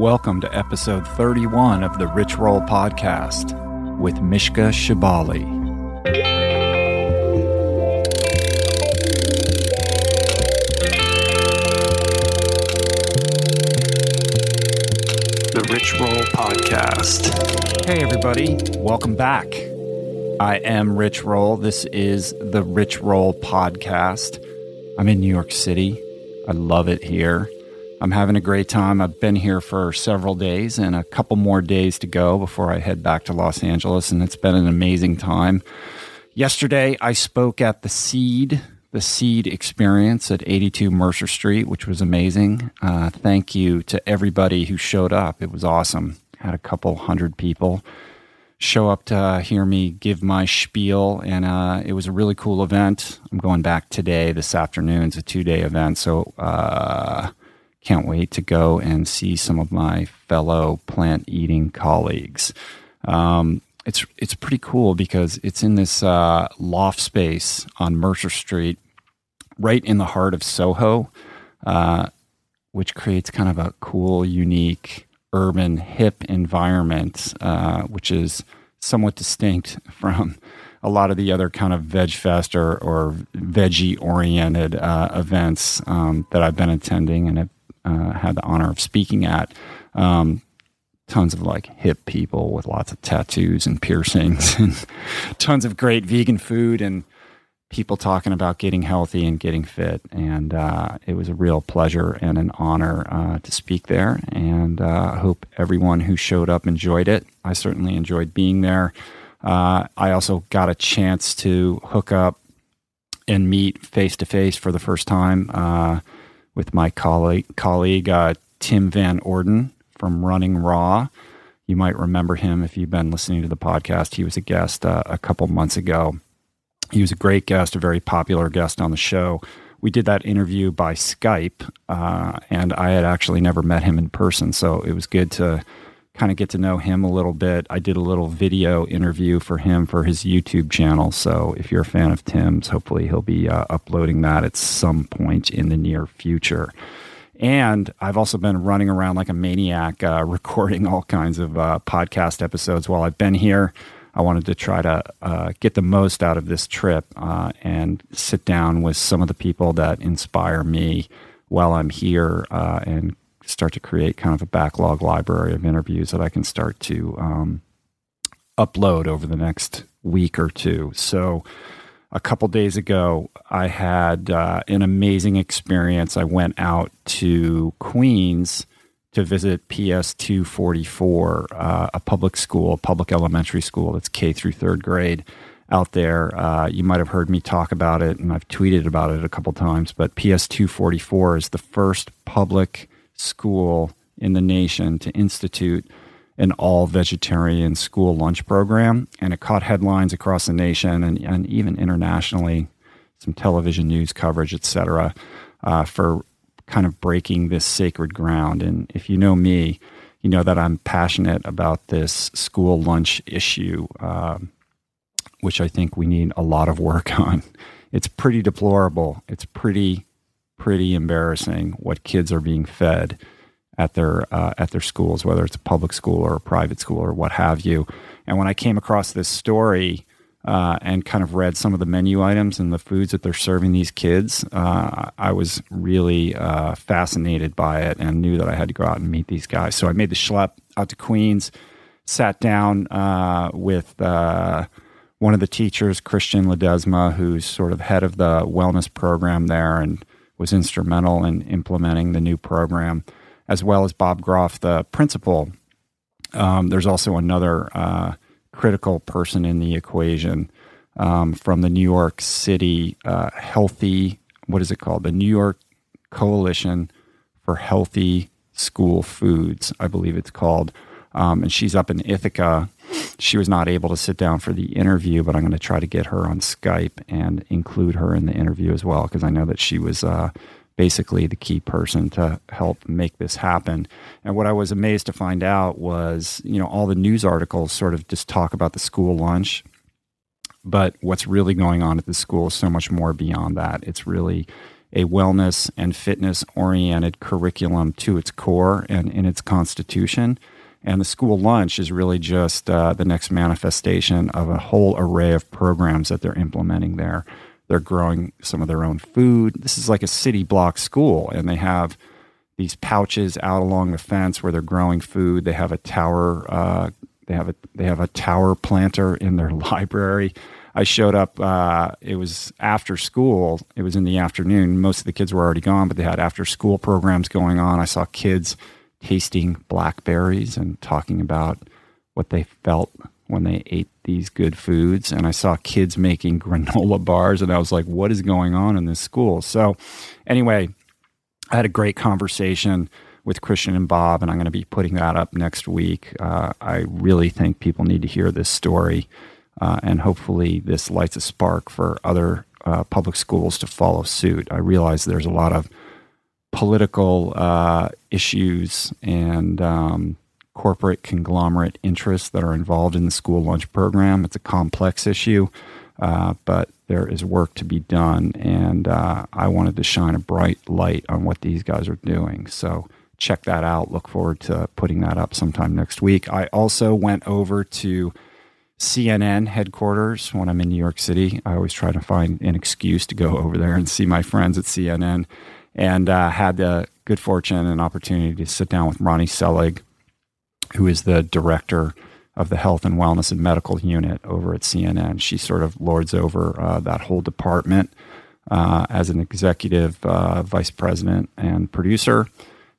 Welcome to episode 31 of the Rich Roll Podcast with Mishka Shubaly. The Rich Roll Podcast. Hey, everybody, welcome back. I am Rich Roll. This is the Rich Roll Podcast. I'm in New York City. I love it here. I'm having a great time. I've been here for several days and a couple more days to go before I head back to Los Angeles, and it's been an amazing time. Yesterday, I spoke at the Seed, the Seed Experience at 82 Mercer Street, which was amazing. Uh, thank you to everybody who showed up. It was awesome. Had a couple hundred people show up to hear me give my spiel, and uh, it was a really cool event. I'm going back today, this afternoon. It's a two day event, so uh, can't wait to go and see some of my fellow plant eating colleagues. Um, it's it's pretty cool because it's in this uh, loft space on Mercer Street, right in the heart of Soho, uh, which creates kind of a cool, unique, urban, hip environment, uh, which is somewhat distinct from a lot of the other kind of veg fest or, or veggie oriented uh, events um, that I've been attending and have uh, had the honor of speaking at. Um, tons of like hip people with lots of tattoos and piercings and tons of great vegan food and people talking about getting healthy and getting fit. And uh, it was a real pleasure and an honor uh, to speak there. And uh, I hope everyone who showed up enjoyed it. I certainly enjoyed being there. Uh, I also got a chance to hook up and meet face to face for the first time uh, with my colleague, colleague uh, Tim Van Orden from Running Raw. You might remember him if you've been listening to the podcast. He was a guest uh, a couple months ago. He was a great guest, a very popular guest on the show. We did that interview by Skype, uh, and I had actually never met him in person, so it was good to kind of get to know him a little bit. I did a little video interview for him for his YouTube channel. So if you're a fan of Tim's, hopefully he'll be uh, uploading that at some point in the near future. And I've also been running around like a maniac, uh, recording all kinds of uh, podcast episodes while I've been here. I wanted to try to uh, get the most out of this trip uh, and sit down with some of the people that inspire me while I'm here uh, and start to create kind of a backlog library of interviews that I can start to um, upload over the next week or two. So, a couple days ago, I had uh, an amazing experience. I went out to Queens to visit PS 244, uh, a public school, public elementary school that's K through third grade out there. Uh, you might have heard me talk about it, and I've tweeted about it a couple times. But PS 244 is the first public school in the nation to institute an all vegetarian school lunch program. And it caught headlines across the nation and, and even internationally, some television news coverage, et cetera, uh, for kind of breaking this sacred ground. And if you know me, you know that I'm passionate about this school lunch issue, uh, which I think we need a lot of work on. It's pretty deplorable. It's pretty pretty embarrassing what kids are being fed at their uh, at their schools, whether it's a public school or a private school or what have you. And when I came across this story uh, and kind of read some of the menu items and the foods that they're serving these kids, uh, I was really uh, fascinated by it and knew that I had to go out and meet these guys. So I made the schlep out to Queens, sat down uh, with uh, one of the teachers, Christian Ledesma, who's sort of head of the wellness program there and was instrumental in implementing the new program, as well as Bob Groff, the principal. Um, there's also another uh, critical person in the equation um, from the New York City uh, Healthy, what is it called? The New York Coalition for Healthy School Foods, I believe it's called. Um, and she's up in Ithaca. She was not able to sit down for the interview, but I'm going to try to get her on Skype and include her in the interview as well because I know that she was uh, basically the key person to help make this happen. And what I was amazed to find out was, you know, all the news articles sort of just talk about the school lunch. But what's really going on at the school is so much more beyond that. It's really a wellness and fitness oriented curriculum to its core and in its constitution. And the school lunch is really just uh, the next manifestation of a whole array of programs that they're implementing there. They're growing some of their own food. This is like a city block school, and they have these pouches out along the fence where they're growing food. They have a tower. Uh, they have a they have a tower planter in their library. I showed up. Uh, it was after school. It was in the afternoon. Most of the kids were already gone, but they had after school programs going on. I saw kids tasting blackberries and talking about what they felt when they ate these good foods. And I saw kids making granola bars, and I was like, what is going on in this school? So, anyway, I had a great conversation with Christian and Bob, and I'm going to be putting that up next week. Uh, I really think people need to hear this story, uh, and hopefully, this lights a spark for other uh, public schools to follow suit. I realize there's a lot of political uh, issues and um, corporate conglomerate interests that are involved in the school lunch program. It's a complex issue, uh, but there is work to be done, and uh, I wanted to shine a bright light on what these guys are doing. So check that out. Look forward to putting that up sometime next week. I also went over to CNN headquarters when I'm in New York City. I always try to find an excuse to go over there and see my friends at CNN and uh, had the good fortune and opportunity to sit down with Roni Selig, who is the director of the health and wellness and medical unit over at CNN. She sort of lords over uh, that whole department uh, as an executive uh, vice president and producer.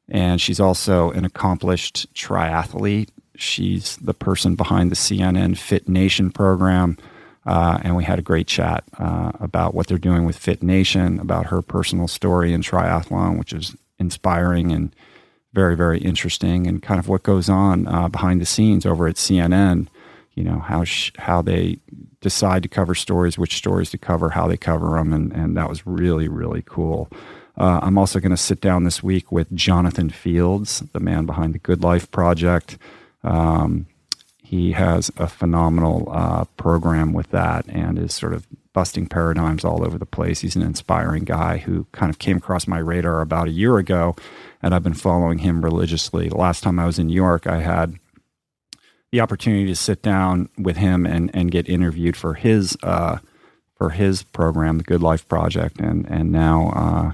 And she's also an accomplished triathlete. She's the person behind the CNN Fit Nation program uh, and we had a great chat uh, about what they're doing with Fit Nation, about her personal story in triathlon, which is inspiring and very, very interesting, and kind of what goes on uh, behind the scenes over at CNN. You know how sh- how they decide to cover stories, which stories to cover, how they cover them, and and that was really really cool. Uh, I'm also going to sit down this week with Jonathan Fields, the man behind the Good Life Project. Um, he has a phenomenal uh, program with that and is sort of busting paradigms all over the place. He's an inspiring guy who kind of came across my radar about a year ago, and I've been following him religiously. The last time I was in New York, I had the opportunity to sit down with him and, and get interviewed for his uh, for his program, the Good Life Project, and and now uh,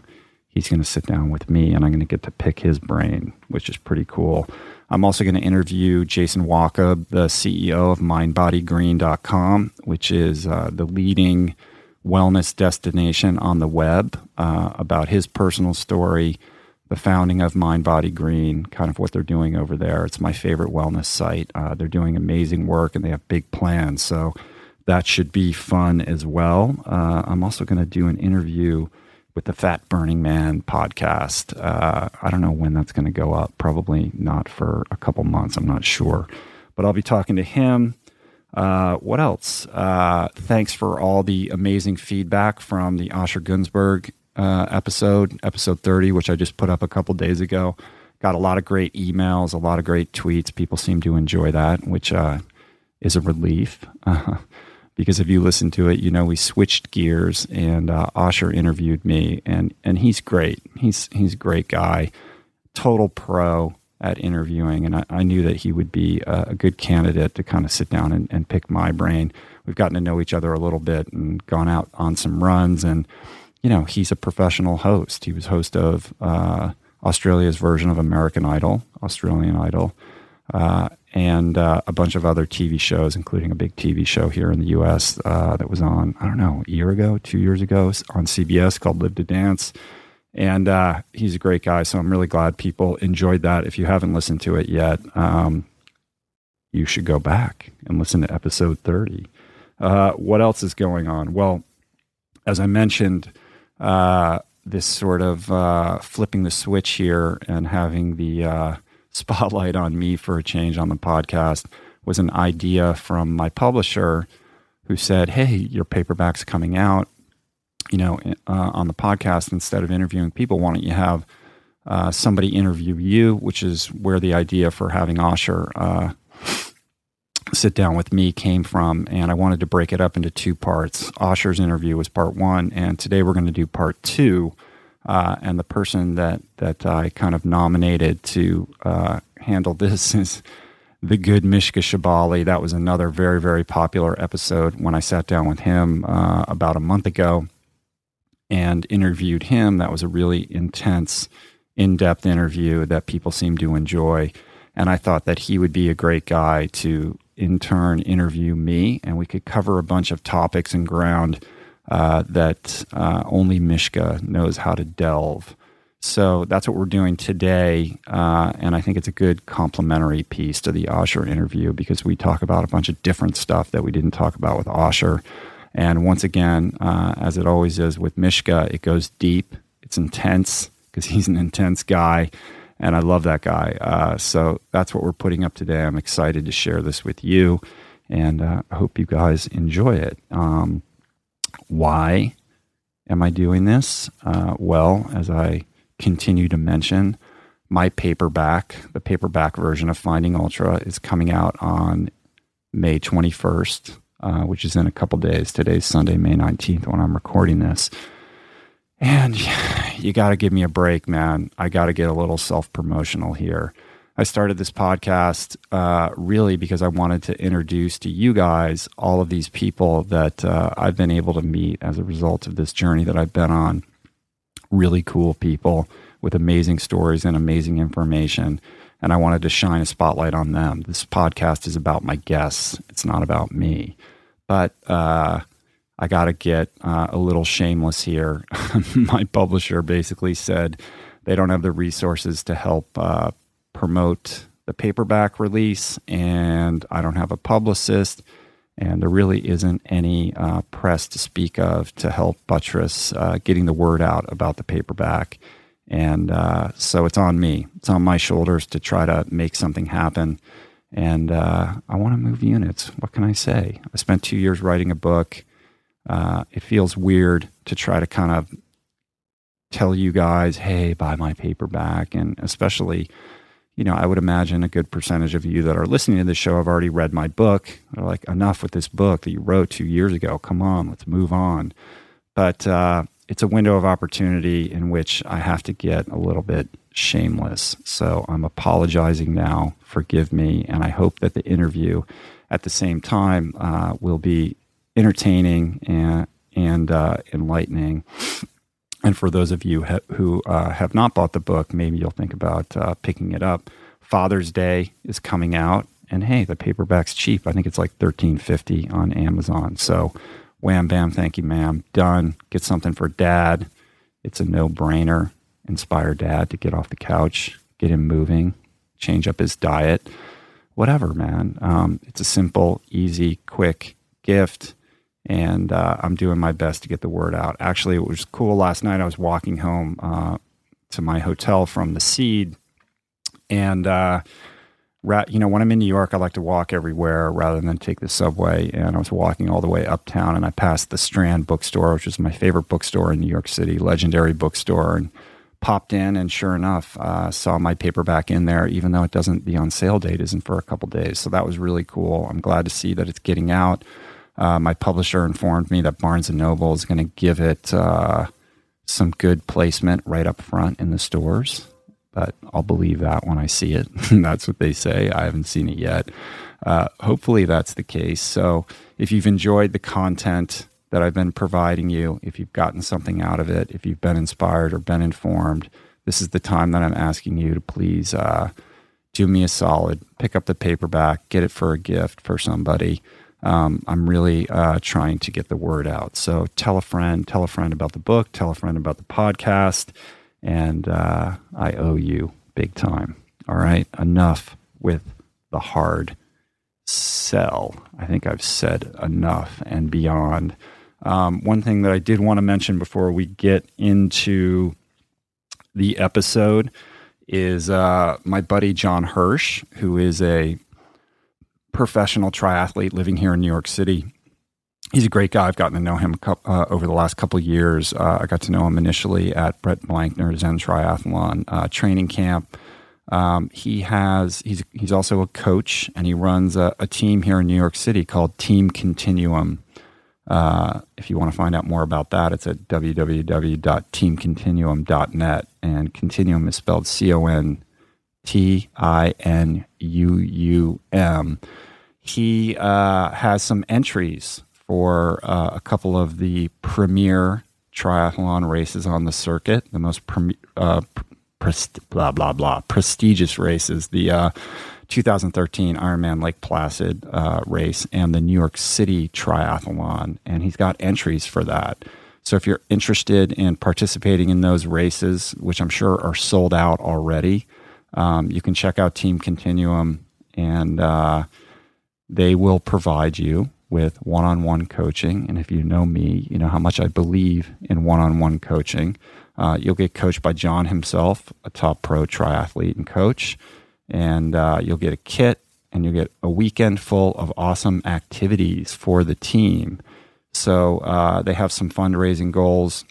he's going to sit down with me, and I'm going to get to pick his brain, which is pretty cool. I'm also going to interview Jason Wachob, the CEO of MindBodyGreen.com, which is uh, the leading wellness destination on the web, uh, about his personal story, the founding of Mind Body Green, kind of what they're doing over there. It's my favorite wellness site. Uh, they're doing amazing work and they have big plans. So that should be fun as well. Uh, I'm also going to do an interview with the Fat Burning Man podcast. Uh, I don't know when that's going to go up. Probably not for a couple months. I'm not sure. But I'll be talking to him. Uh, what else? Uh, thanks for all the amazing feedback from the Osher Günsberg uh, episode, episode 30, which I just put up a couple days ago. Got a lot of great emails, a lot of great tweets. People seem to enjoy that, which uh, is a relief. because if you listen to it, you know we switched gears and uh, Osher interviewed me, and and he's great. He's he's a great guy, total pro at interviewing, and I, I knew that he would be a, a, good candidate to kind of sit down and, and pick my brain. We've gotten to know each other a little bit and gone out on some runs, and you know he's a professional host. He was host of uh, Australia's version of American Idol, Australian Idol. Uh, and uh, a bunch of other TV shows, including a big TV show here in the U.S. Uh, that was on, I don't know, a year ago, two years ago on CBS called Live to Dance. And uh, he's a great guy, so I'm really glad people enjoyed that. If you haven't listened to it yet, um, you should go back and listen to episode 30. Uh, what else is going on? Well, as I mentioned, uh, this sort of uh, flipping the switch here and having the spotlight on me for a change on the podcast was an idea from my publisher who said, Hey, your paperback's coming out, you know, uh, on the podcast instead of interviewing people. Why don't you have uh, somebody interview you? Which is where the idea for having Osher uh, sit down with me came from. And I wanted to break it up into two parts. Osher's interview was part one, and today we're going to do part two Uh, and the person that that I kind of nominated to uh, handle this is the good Mishka Shubaly. That was another very very popular episode when I sat down with him uh, about a month ago and interviewed him. That was a really intense, in depth interview that people seemed to enjoy. And I thought that he would be a great guy to in turn interview me, and we could cover a bunch of topics and ground uh, that uh, only Mishka knows how to delve. So that's what we're doing today. Uh, and I think it's a good complementary piece to the Osher interview because we talk about a bunch of different stuff that we didn't talk about with Osher. And once again, uh, as it always is with Mishka, it goes deep, it's intense because he's an intense guy. And I love that guy. Uh, so that's what we're putting up today. I'm excited to share this with you. And uh, I hope you guys enjoy it. Um, why am I doing this? Uh, well, as I continue to mention, my paperback, the paperback version of Finding Ultra, is coming out on May 21st, uh, which is in a couple days. Today's Sunday, May 19th, when I'm recording this. And you got to give me a break, man. I got to get a little self promotional here. I started this podcast uh, really because I wanted to introduce to you guys all of these people that uh, I've been able to meet as a result of this journey that I've been on. Really cool people with amazing stories and amazing information. And I wanted to shine a spotlight on them. This podcast is about my guests, it's not about me. But uh, I got to get uh, a little shameless here. my publisher basically said they don't have the resources to help uh, promote the paperback release, and I don't have a publicist, and there really isn't any uh, press to speak of to help buttress uh, getting the word out about the paperback. And uh, so it's on me. It's on my shoulders to try to make something happen. And uh, I want to move units. What can I say? I spent two years writing a book. Uh, it feels weird to try to kind of tell you guys, hey, buy my paperback. And especially you know, I would imagine a good percentage of you that are listening to this show have already read my book. They're like, enough with this book that you wrote two years ago. Come on, let's move on. But uh, it's a window of opportunity in which I have to get a little bit shameless. So I'm apologizing now. Forgive me. And I hope that the interview at the same time uh, will be entertaining and, and uh, enlightening. And for those of you ha- who uh, have not bought the book, maybe you'll think about uh, picking it up. Father's Day is coming out, and hey, the paperback's cheap. I think it's like thirteen fifty on Amazon. So, wham bam, thank you, ma'am. Done. Get something for dad. It's a no brainer. Inspire dad to get off the couch, get him moving, change up his diet, whatever, man. Um, it's a simple, easy, quick gift and uh, I'm doing my best to get the word out. Actually, it was cool last night. I was walking home uh, to my hotel from the Seed, and uh, you know, when I'm in New York, I like to walk everywhere rather than take the subway. And I was walking all the way uptown, and I passed the Strand bookstore, which is my favorite bookstore in New York City, legendary bookstore, and popped in and sure enough uh, saw my paperback in there even though it doesn't the on sale date isn't for a couple days so that was really cool i'm glad to see that it's getting out uh, my publisher informed me that Barnes and Noble is going to give it uh, some good placement right up front in the stores, but I'll believe that when I see it. that's what they say. I haven't seen it yet. Uh, hopefully, that's the case. So, if you've enjoyed the content that I've been providing you, if you've gotten something out of it, if you've been inspired or been informed, this is the time that I'm asking you to please uh, do me a solid, pick up the paperback, get it for a gift for somebody um, I'm really uh, trying to get the word out. So tell a friend, tell a friend about the book, tell a friend about the podcast, and uh, I owe you big time. All right, enough with the hard sell. I think I've said enough and beyond. Um, one thing that I did want to mention before we get into the episode is uh, my buddy John Hirsch, who is a professional triathlete living here in New York City. He's a great guy. I've gotten to know him uh, over the last couple of years. Uh, I got to know him initially at Brett Blankner's Zen Triathlon uh, training camp. Um, he has he's he's also a coach and he runs a, a, team here in New York City called Team Continuum. Uh, if you want to find out more about that, it's at www.teamcontinuum.net. And Continuum is spelled C O N T I N U U M. He uh, has some entries for uh, a couple of the premier triathlon races on the circuit, the most uh, blah blah blah prestigious races. The uh, 2013 Ironman Lake Placid uh, race and the New York City Triathlon, and he's got entries for that. So if you're interested in participating in those races, which I'm sure are sold out already, um, you can check out Team Continuum, and uh, they will provide you with one-on-one coaching. And if you know me, you know how much I believe in one-on-one coaching. Uh, you'll get coached by John himself, a top pro triathlete and coach and uh, you'll get a kit and you'll get a weekend full of awesome activities for the team. So uh, they have some fundraising goals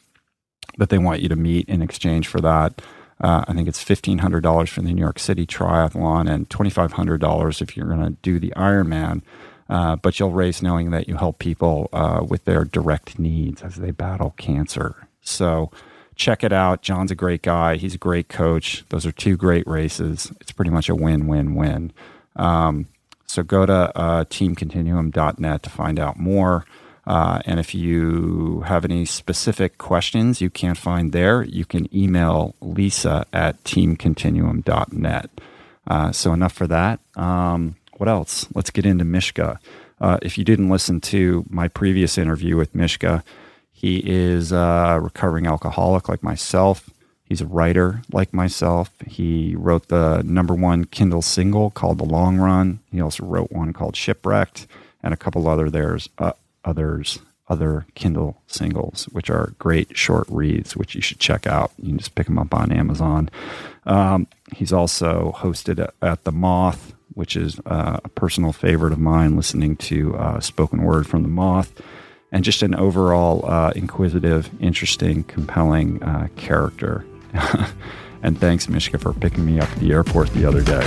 that they want you to meet in exchange for that. Uh, I think it's fifteen hundred dollars for the New York City Triathlon and twenty five hundred dollars if you're going to do the Ironman. Uh, but you'll raise knowing that you help people uh, with their direct needs as they battle cancer. So check it out. John's a great guy. He's a great coach. Those are two great races. It's pretty much a win win win. Um, so go to uh, teamcontinuum.net to find out more. Uh, and if you have any specific questions you can't find there, you can email lisa at teamcontinuum.net. Uh, so enough for that. Um, what else? Let's get into Mishka. Uh, if you didn't listen to my previous interview with Mishka, he is a recovering alcoholic like myself. He's a writer like myself. He wrote the number one Kindle single called The Long Run. He also wrote one called Shipwrecked and a couple other there's uh, others other Kindle singles, which are great short reads, which you should check out. You can just pick them up on Amazon. Um, he's also hosted at The Moth, which is uh, a personal favorite of mine, listening to uh, spoken word from The Moth and just an overall uh, inquisitive, interesting, compelling uh, character. and thanks, Mishka, for picking me up at the airport the other day.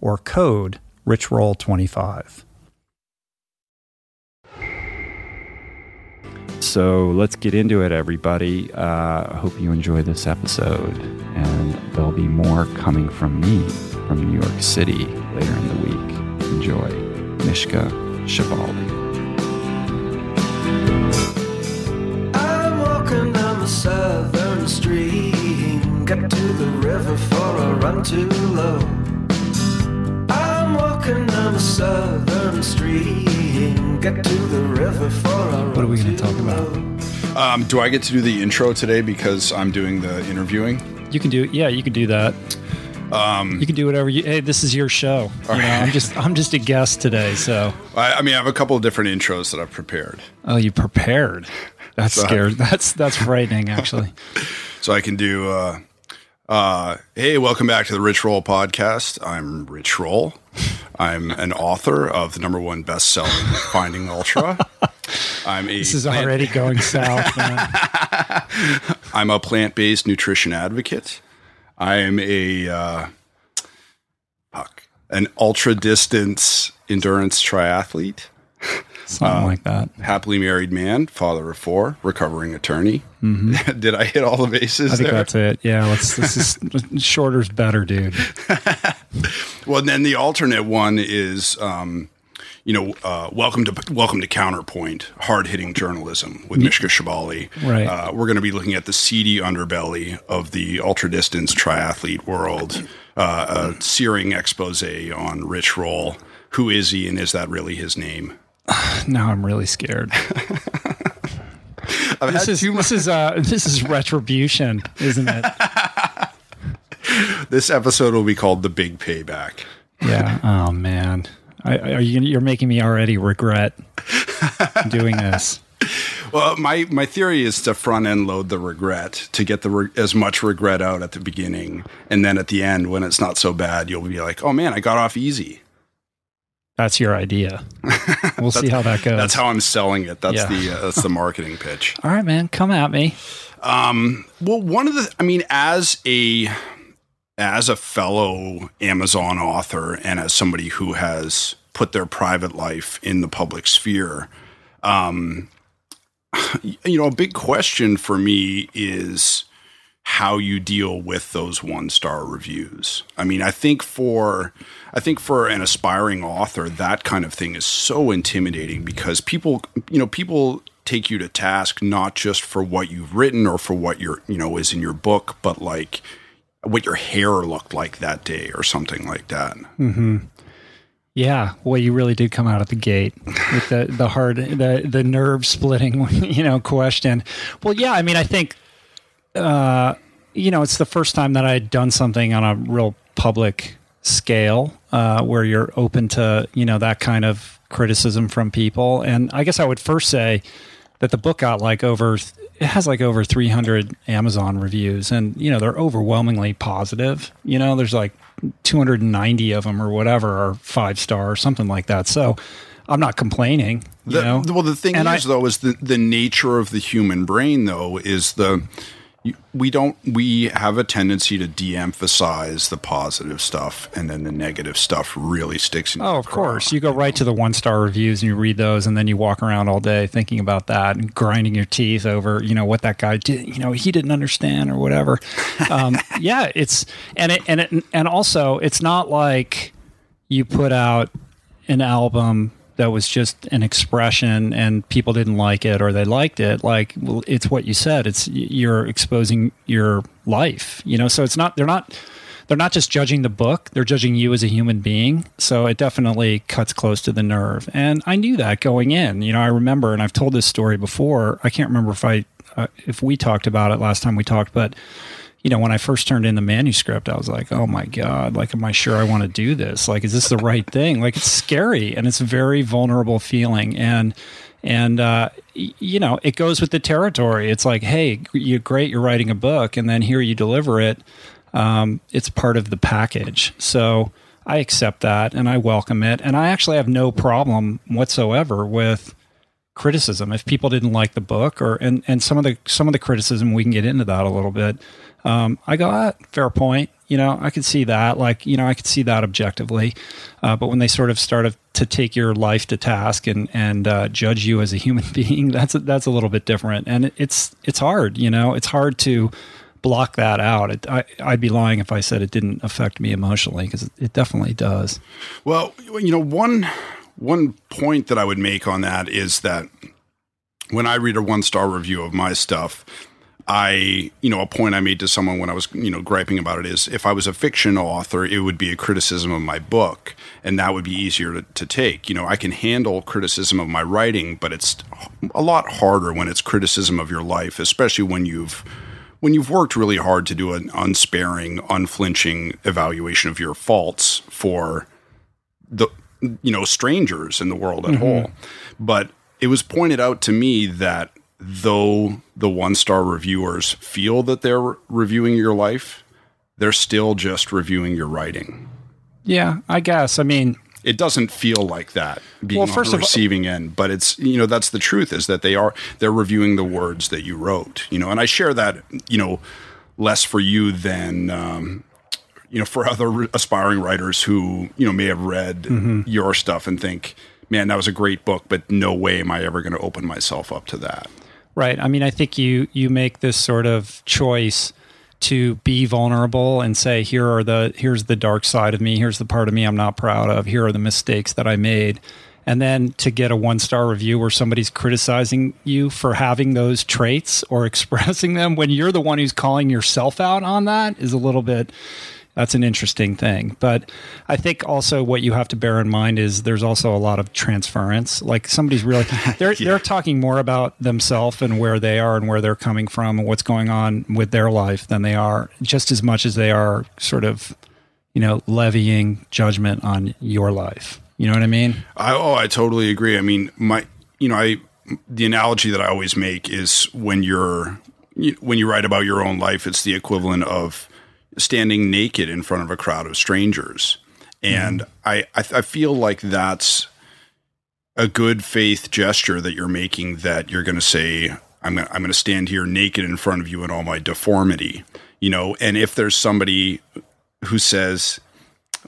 or code richroll25. So let's get into it, everybody. Uh, I hope you enjoy this episode, and there'll be more coming from me from New York City later in the week. Enjoy. Mishka Shubaly. I'm walking down the southern stream. Get to the river for a run too low. I'm walking down the southern stream. Get to the river for a What are we gonna talk about? Um, do I get to do the intro today because I'm doing the interviewing? You can do yeah, you can do that. Um, you can do whatever you. Hey, this is your show. You know, I'm just I'm just a guest today. So I, I mean, I have a couple of different intros that I've prepared, oh, you prepared. That's scared. That's that's frightening. Actually, so I can do. Uh, uh, hey, welcome back to the Rich Roll podcast. I'm Rich Roll. I'm an author of the number one best-selling Finding Ultra. I'm a this is plant- already going south. Man. I'm a plant-based nutrition advocate. I am a uh, an ultra distance endurance triathlete. Something like that. happily married man, father of four, recovering attorney. Did I hit all the bases Mm-hmm. I think there? that's it. Yeah, let's. This is shorter's better, dude. Well, then the alternate one is, um, you know, uh, welcome to welcome to Counterpoint, hard hitting journalism with Mishka Shubaly. Right. Uh, we're going to be looking at the seedy underbelly of the ultra distance triathlete world. Uh, a searing expose on Rich Roll. Who is he, and is that really his name? Now I'm really scared. This is this is uh this is retribution, isn't it? this episode will be called the Big Payback. Yeah. Oh man, I, are you? You're making me already regret doing this. Well, my my theory is to front end load the regret to get the re- as much regret out at the beginning, and then at the end, when it's not so bad, you'll be like, "Oh man, I got off easy." That's your idea. We'll see how that goes. That's how I'm selling it. That's Yeah. the uh, that's the marketing pitch. All right, man. Come at me. Well, one of the, I mean, as a as a fellow Amazon author and as somebody who has put their private life in the public sphere, um, you know, a big question for me is how you deal with those one star reviews. I mean, I think for I think for an aspiring author, that kind of thing is so intimidating because people, you know, people take you to task not just for what you've written or for what your, you know, is in your book, but like what your hair looked like that day or something like that. Yeah. Well, you really did come out at the gate with the the hard the the nerve splitting you know question. Well, yeah. I mean, I think uh, you know, it's the first time that I'd done something on a real public scale uh, where you're open to, you know, that kind of criticism from people. And I guess I would first say that the book got like over, it has like over 300 Amazon reviews, and, you know, they're overwhelmingly positive. You know, there's like 290 of them or whatever are five star or something like that. So, I'm not complaining. You The- know? well, the thing And is, I- though, is the, the nature of the human brain, though, is the we don't we have a tendency to de-emphasize the positive stuff, and then the negative stuff really sticks in. Oh, of course. You go right to the one star reviews and you read those, and then you walk around all day thinking about that and grinding your teeth over, you know, what that guy did. You know, he didn't understand or whatever. Um, yeah, it's and it and it and also it's not like you put out an album that was just an expression and people didn't like it or they liked it like well, it's what you said. It's you're exposing your life you know? So it's not they're not they're not just judging the book they're judging you as a human being. So it definitely cuts close to the nerve. And i knew that going in you know i remember and i've told this story before. I can't remember if i uh, if we talked about it last time we talked but you know, when I first turned in the manuscript, I was like, oh my God, like, am I sure I want to do this? Like, is this the right thing? Like, it's scary and it's a very vulnerable feeling. And, and, uh, you know, it goes with the territory. It's like, hey, you're great, you're writing a book, and then here you deliver it. Um, it's part of the package. So I accept that and I welcome it. And I actually have no problem whatsoever with criticism. If people didn't like the book or and and some of the some of the criticism we can get into that a little bit. Um, i go ah, fair point. You know i could see that. Like you know i could see that objectively. Uh, but when they sort of start to take your life to task and and uh, judge you as a human being that's a, that's a little bit different. And it, it's it's hard you know it's hard to block that out. It, I, i'd be lying if i said it didn't affect me emotionally because it definitely does. Well, you know, one one point that I would make on that is that when I read a one star review of my stuff, I, you know, a point I made to someone when I was, you know, griping about it is if I was a fiction author, it would be a criticism of my book, and that would be easier to, to take. You know, I can handle criticism of my writing, but it's a lot harder when it's criticism of your life, especially when you've when you've worked really hard to do an unsparing, unflinching evaluation of your faults for the you know strangers in the world at whole. But it was pointed out to me that though the one star reviewers feel that they're reviewing your life they're still just reviewing your writing. Yeah i guess. I mean it doesn't feel like that being Well, on first the of all- receiving end but it's you know that's the truth is that they are they're reviewing the words that you wrote you know and i share that you know less for you than um, you know for other aspiring writers who you know may have read Mm-hmm. your stuff and think man that was a great book but no way am i ever going to open myself up to that Right. I mean, I think you you make this sort of choice to be vulnerable and say, here are the here's the dark side of me. Here's the part of me I'm not proud of. Here are the mistakes that I made. And then to get a one star review where somebody's criticizing you for having those traits or expressing them when you're the one who's calling yourself out on that is a little bit that's an interesting thing. But I think also what you have to bear in mind is there's also a lot of transference. Like somebody's really they're they're talking more about themselves and where they are and where they're coming from and what's going on with their life than they are just as much as they are sort of you know levying judgment on your life. You know what I mean? I, oh, I totally agree. I mean, my, you know, I, the analogy that I always make is when you're, when you write about your own life, it's the equivalent of standing naked in front of a crowd of strangers. And mm-hmm. I, I, I feel like that's a good faith gesture that you're making that you're going to say, I'm going to, I'm to stand here naked in front of you in all my deformity, you know, and if there's somebody who says,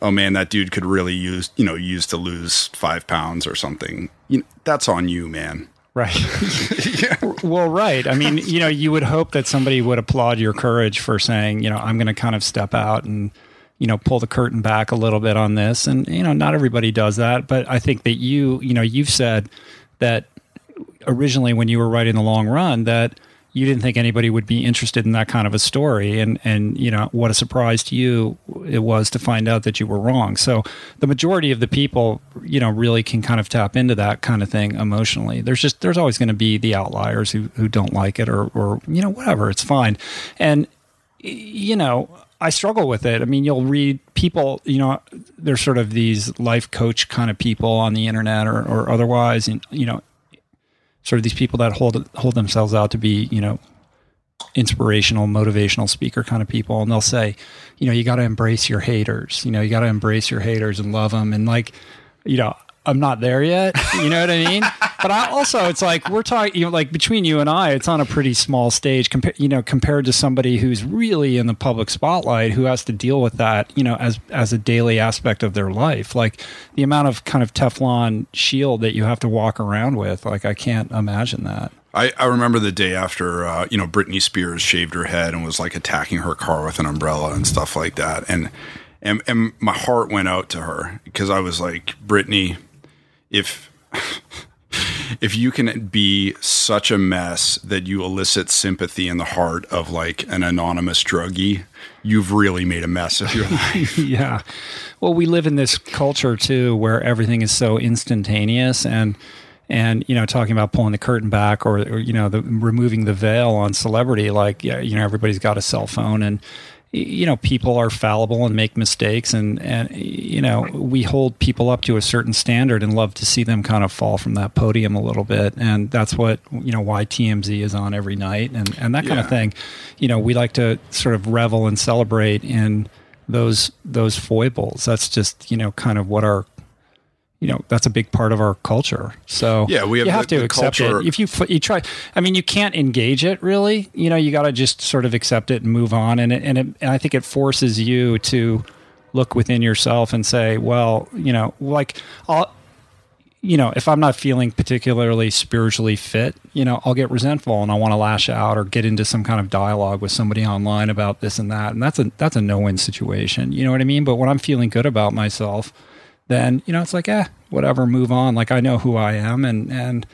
oh man, that dude could really use, you know, use to lose five pounds or something. You know, that's on you, man. Right. Well, right. I mean, you know, you would hope that somebody would applaud your courage for saying, you know, I'm going to kind of step out and, you know, pull the curtain back a little bit on this. And, you know, not everybody does that. But I think that you, you know, you've said that originally when you were writing the long run that you didn't think anybody would be interested in that kind of a story. And and you know what a surprise to you it was to find out that you were wrong. So the majority of the people you know really can kind of tap into that kind of thing emotionally. There's just there's always going to be the outliers who, who don't like it or or you know whatever it's fine. And you know, I struggle with it. I mean, you'll read people, you know, there's sort of these life coach kind of people on the internet or, or otherwise, and you know, sort of these people that hold hold themselves out to be, you know, inspirational, motivational speaker kind of people, and they'll say, you know, you got to embrace your haters. You know, you got to embrace your haters and love them, and like, you know, I'm not there yet. You know what I mean? but I also, it's like we're talking, you know, like between you and I, it's on a pretty small stage, compared, you know, compared to somebody who's really in the public spotlight, who has to deal with that, you know, as as a daily aspect of their life. Like the amount of kind of Teflon shield that you have to walk around with, like I can't imagine that. I, I remember the day after, uh, you know, Britney Spears shaved her head and was like attacking her car with an umbrella and stuff like that, and and and my heart went out to her because I was like, Britney, if if you can be such a mess that you elicit sympathy in the heart of like an anonymous druggie, you've really made a mess of your life. yeah. Well, we live in this culture too where everything is so instantaneous and and you know talking about pulling the curtain back or, or you know the removing the veil on celebrity like yeah, you know everybody's got a cell phone and you know people are fallible and make mistakes and and you know we hold people up to a certain standard and love to see them kind of fall from that podium a little bit. And that's what you know why TMZ is on every night and and that kind Yeah. of thing. You know we like to sort of revel and celebrate in those those foibles. That's just you know kind of what our you know that's a big part of our culture. So Yeah, we have you have the- to the accept culture- it if you you try i mean you can't engage it really. You know you got to just sort of accept it and move on. And it, and, it, and i think it forces you to look within yourself and say well you know like i'll you know if i'm not feeling particularly spiritually fit you know i'll get resentful and i want to lash out or get into some kind of dialogue with somebody online about this and that. And that's a that's a no-win situation. You know what i mean? But when i'm feeling good about myself then you know it's like eh whatever move on. Like i know who i am and and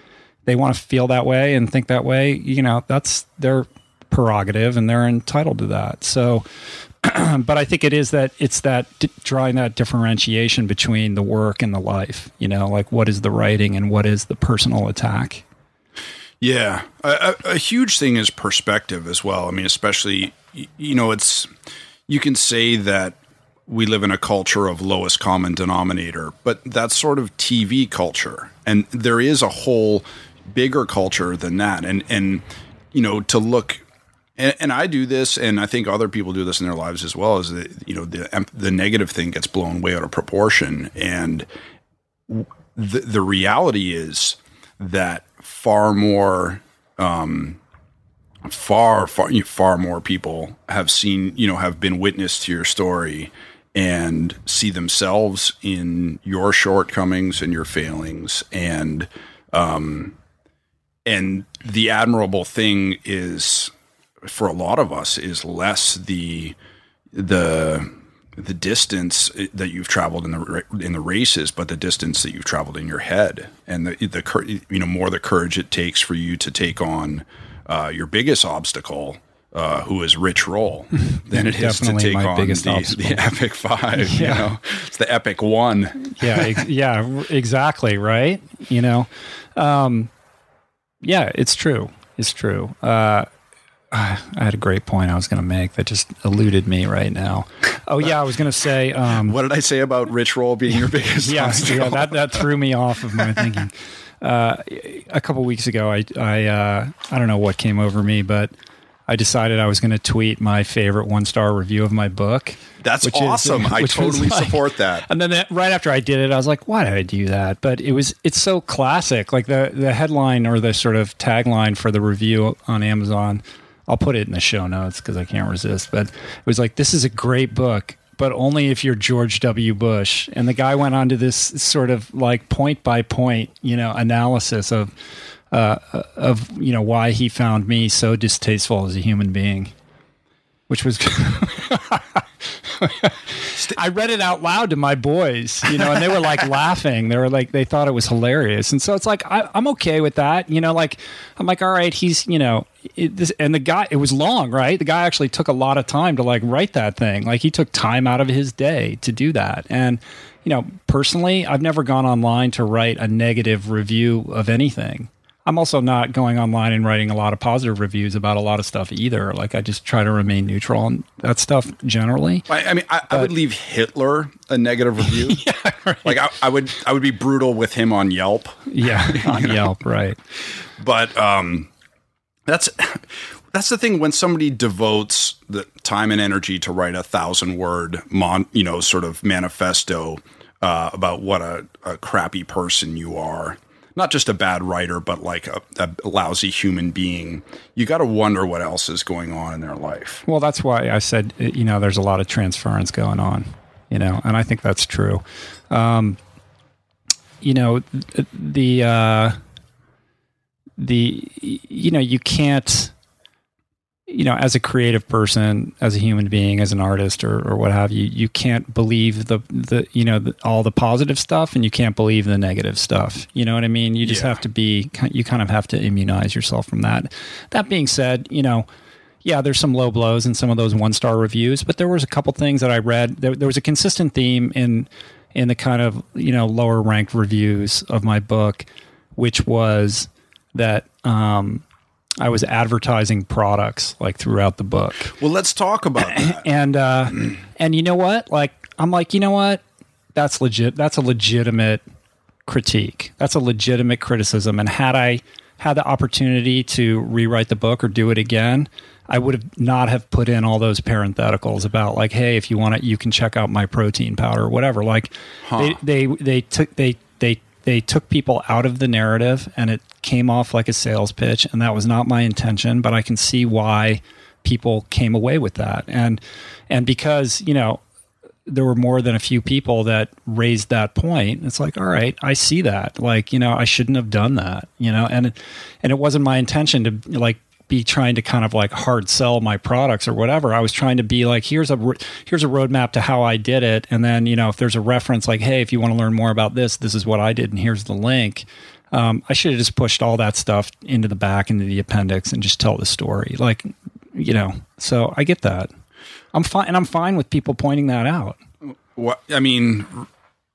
they want to feel that way and think that way you know that's their prerogative and they're entitled to that. So but i think it is that it's that d- drawing that differentiation between the work and the life you know like what is the writing and what is the personal attack? Yeah, a, a, a huge thing is perspective as well. I mean, especially you know, it's you can say that we live in a culture of lowest common denominator, but that's sort of TV culture, and there is a whole bigger culture than that. And and you know, to look. And, and I do this, and I think other people do this in their lives as well. Is that you know the the negative thing gets blown way out of proportion, and the the reality is that far more um far far far more people have seen you know have been witness to your story and see themselves in your shortcomings and your failings. And um and the admirable thing is for a lot of us is less the the the distance that you've traveled in the in the races, but the distance that you've traveled in your head, and the the you know more the courage it takes for you to take on uh, your biggest obstacle, uh, who is Rich Roll, than it is to take on the, obstacle. the Epic Five. You Yeah. know, it's the Epic One. yeah ex- yeah exactly right you know um yeah it's true it's true uh I had a great point I was going to make that just eluded me right now. Oh yeah, I was going to say um, What did I say about Rich Roll being your biggest yeah, yeah, that that threw me off of my thinking. Uh, a couple weeks ago, I I uh, I don't know what came over me, but I decided I was going to tweet my favorite one star review of my book. That's which is- awesome. I totally like- support that. And then that, right after I did it, I was like, "Why did I do that?" But it was it's so classic. Like the the headline or the sort of tagline for the review on Amazon. I'll put it in the show notes because I can't resist. But it was like, "This is a great book." But only if you're George W. Bush. And the guy went on to this sort of like point by point, you know, analysis of uh, of you know why he found me so distasteful as a human being, which was I read it out loud to my boys, you know, and they were like laughing. They were like, they thought it was hilarious. And so it's like, I, I'm okay with that. You know, like, I'm like, all right, he's, you know, it, this, and the guy, it was long, right? The guy actually took a lot of time to like write that thing. Like, he took time out of his day to do that. And, you know, personally, I've never gone online to write a negative review of anything. I'm also not going online and writing a lot of positive reviews about a lot of stuff either. Like I just try to remain neutral on that stuff generally. I, I mean, I, I would leave Hitler a negative review. yeah, right. Like I, I would, I would be brutal with him on Yelp. Yeah, on Yelp, right? But um, that's that's the thing when somebody devotes the time and energy to write a thousand word mon, you know, sort of manifesto uh, about what a, a crappy person you are not just a bad writer, but like a, a lousy human being, you got to wonder what else is going on in their life. Well, that's why I said, you know, there's a lot of transference going on, you know, and I think that's true. Um, you know, the, uh, the, you know, you can't, you know, as a creative person, as a human being, as an artist, or, or what have you, you can't believe the the you know the, all the positive stuff, and you can't believe the negative stuff. You know what I mean? You just yeah. have to be, you kind of have to immunize yourself from that. That being said, you know, yeah, there's some low blows in some of those one star reviews, but there was a couple things that I read. There, there was a consistent theme in in the kind of you know lower ranked reviews of my book, which was that. Um, I was advertising products like throughout the book. Well, let's talk about that. and uh, and you know what? Like I'm like, you know what? That's legit. That's a legitimate critique. That's a legitimate criticism. And had I had the opportunity to rewrite the book or do it again, I would have not have put in all those parentheticals about like, hey, if you want it, you can check out my protein powder or whatever. Like huh. they, they they took they they they took people out of the narrative and it came off like a sales pitch and that was not my intention but i can see why people came away with that. And and because you know there were more than a few people that raised that point it's like all right i see that. Like you know i shouldn't have done that you know? And and it wasn't my intention to like be trying to kind of like hard sell my products or whatever. I was trying to be like, here's a here's a roadmap to how I did it, and then you know if there's a reference like, hey, if you want to learn more about this, this is what I did, and here's the link. Um, I should have just pushed all that stuff into the back into the appendix and just tell the story, like you know. So I get that. I'm fine, and I'm fine with people pointing that out. What I mean,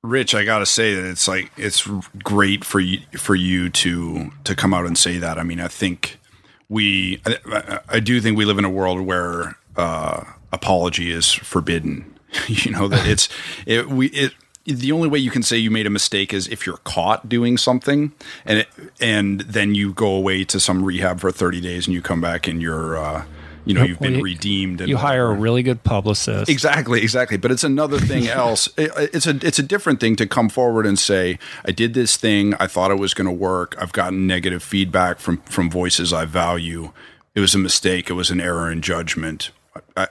Rich, I gotta say that it's like it's great for you for you to to come out and say that. I mean, I think we I, I, do think we live in a world where uh, apology is forbidden. you know that it's it we it the only way you can say you made a mistake is if you're caught doing something and it, and then you go away to some rehab for 30 days and you come back and you're uh, you know you've been well, you, redeemed and you hire a really good publicist. Exactly exactly. But it's another thing else. It, it's a it's a different thing to come forward and say i did this thing. I thought it was going to work. I've gotten negative feedback from from voices i value. It was a mistake. It was an error in judgment.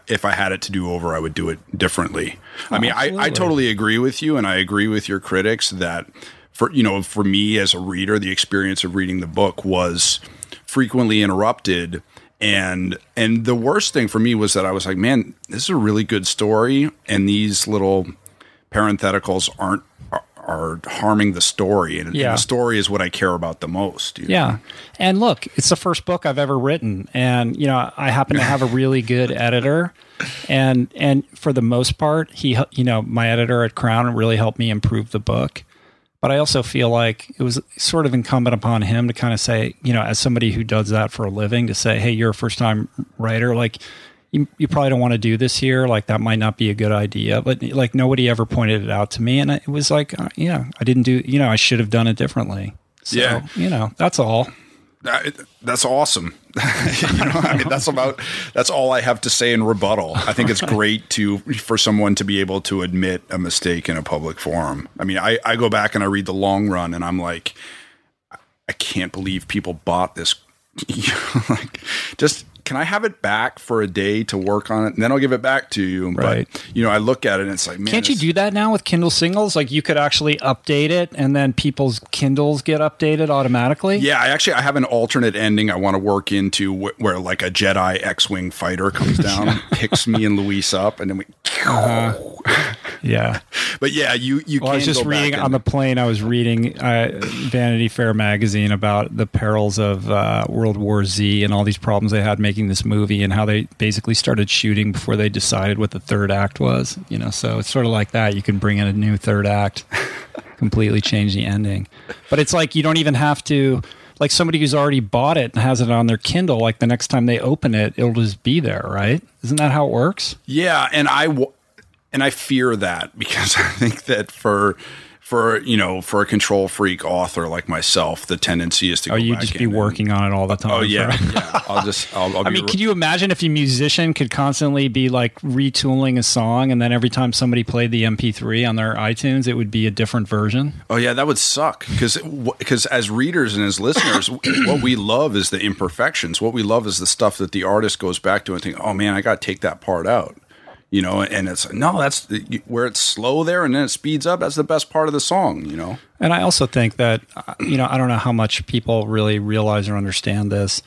If I had it to do over, I would do it differently. Oh, I mean, I, I totally agree with you, and I agree with your critics that for you know, for me as a reader, the experience of reading the book was frequently interrupted and and the worst thing for me was that I was like, man, this is a really good story, and these little parentheticals aren't are, are harming the story, and, yeah. and, the story is what I care about the most. Yeah, know? and look, it's the first book I've ever written, and you know, I happen to have a really good editor, and and for the most part, he you know, my editor at Crown really helped me improve the book. But I also feel like it was sort of incumbent upon him to kind of say, you know, as somebody who does that for a living, to say, hey, you're a first time writer. Like, you, you probably don't want to do this here. Like, that might not be a good idea. But like, nobody ever pointed it out to me. And it was like, uh, yeah, I didn't do, you know, I should have done it differently. So, yeah. you know, that's all. That, that's awesome. you know, I mean, that's about that's all I have to say in rebuttal. I think it's great to for someone to be able to admit a mistake in a public forum. I mean, I, I go back and I read the long run, and I'm like, I can't believe people bought this. like, just can I have it back for a day to work on it, and then I'll give it back to you. Right. But you know, I look at it and it's like, man, can't you do that now with Kindle singles? Like you could actually update it, and then people's Kindles get updated automatically. Yeah, I actually I have an alternate ending I want to work into wh- where like a Jedi X-wing fighter comes down, and picks me and Luis up, and then we. Uh-huh. Yeah, but yeah, you you. Well, I was just reading on the plane. I was reading uh, Vanity Fair magazine about the perils of uh, World War Z and all these problems they had making this movie, and how they basically started shooting before they decided what the third act was. You know, so it's sort of like that. You can bring in a new third act, completely change the ending, but it's like you don't even have to like somebody who's already bought it and has it on their Kindle, like the next time they open it, it'll just be there, right? Isn't that how it works? Yeah, and I w- and I fear that because I think that for for you know for a control freak author like myself, the tendency is to Oh, you just be and- working on it all the oh, time. Oh yeah, for- yeah. I'll just I'll, I'll I mean, re- could you imagine if a musician could constantly be like retooling a song and then every time somebody played the MP3 on their iTunes, it would be a different version? Oh yeah, that would suck because because as readers and as listeners, what we love is the imperfections. What we love is the stuff that the artist goes back to and think, "Oh man, I got to take that part out." You know, and it's no, that's where it's slow there and then it speeds up. That's the best part of the song. You know, And I also think that, you know, I don't know how much people really realize or understand this,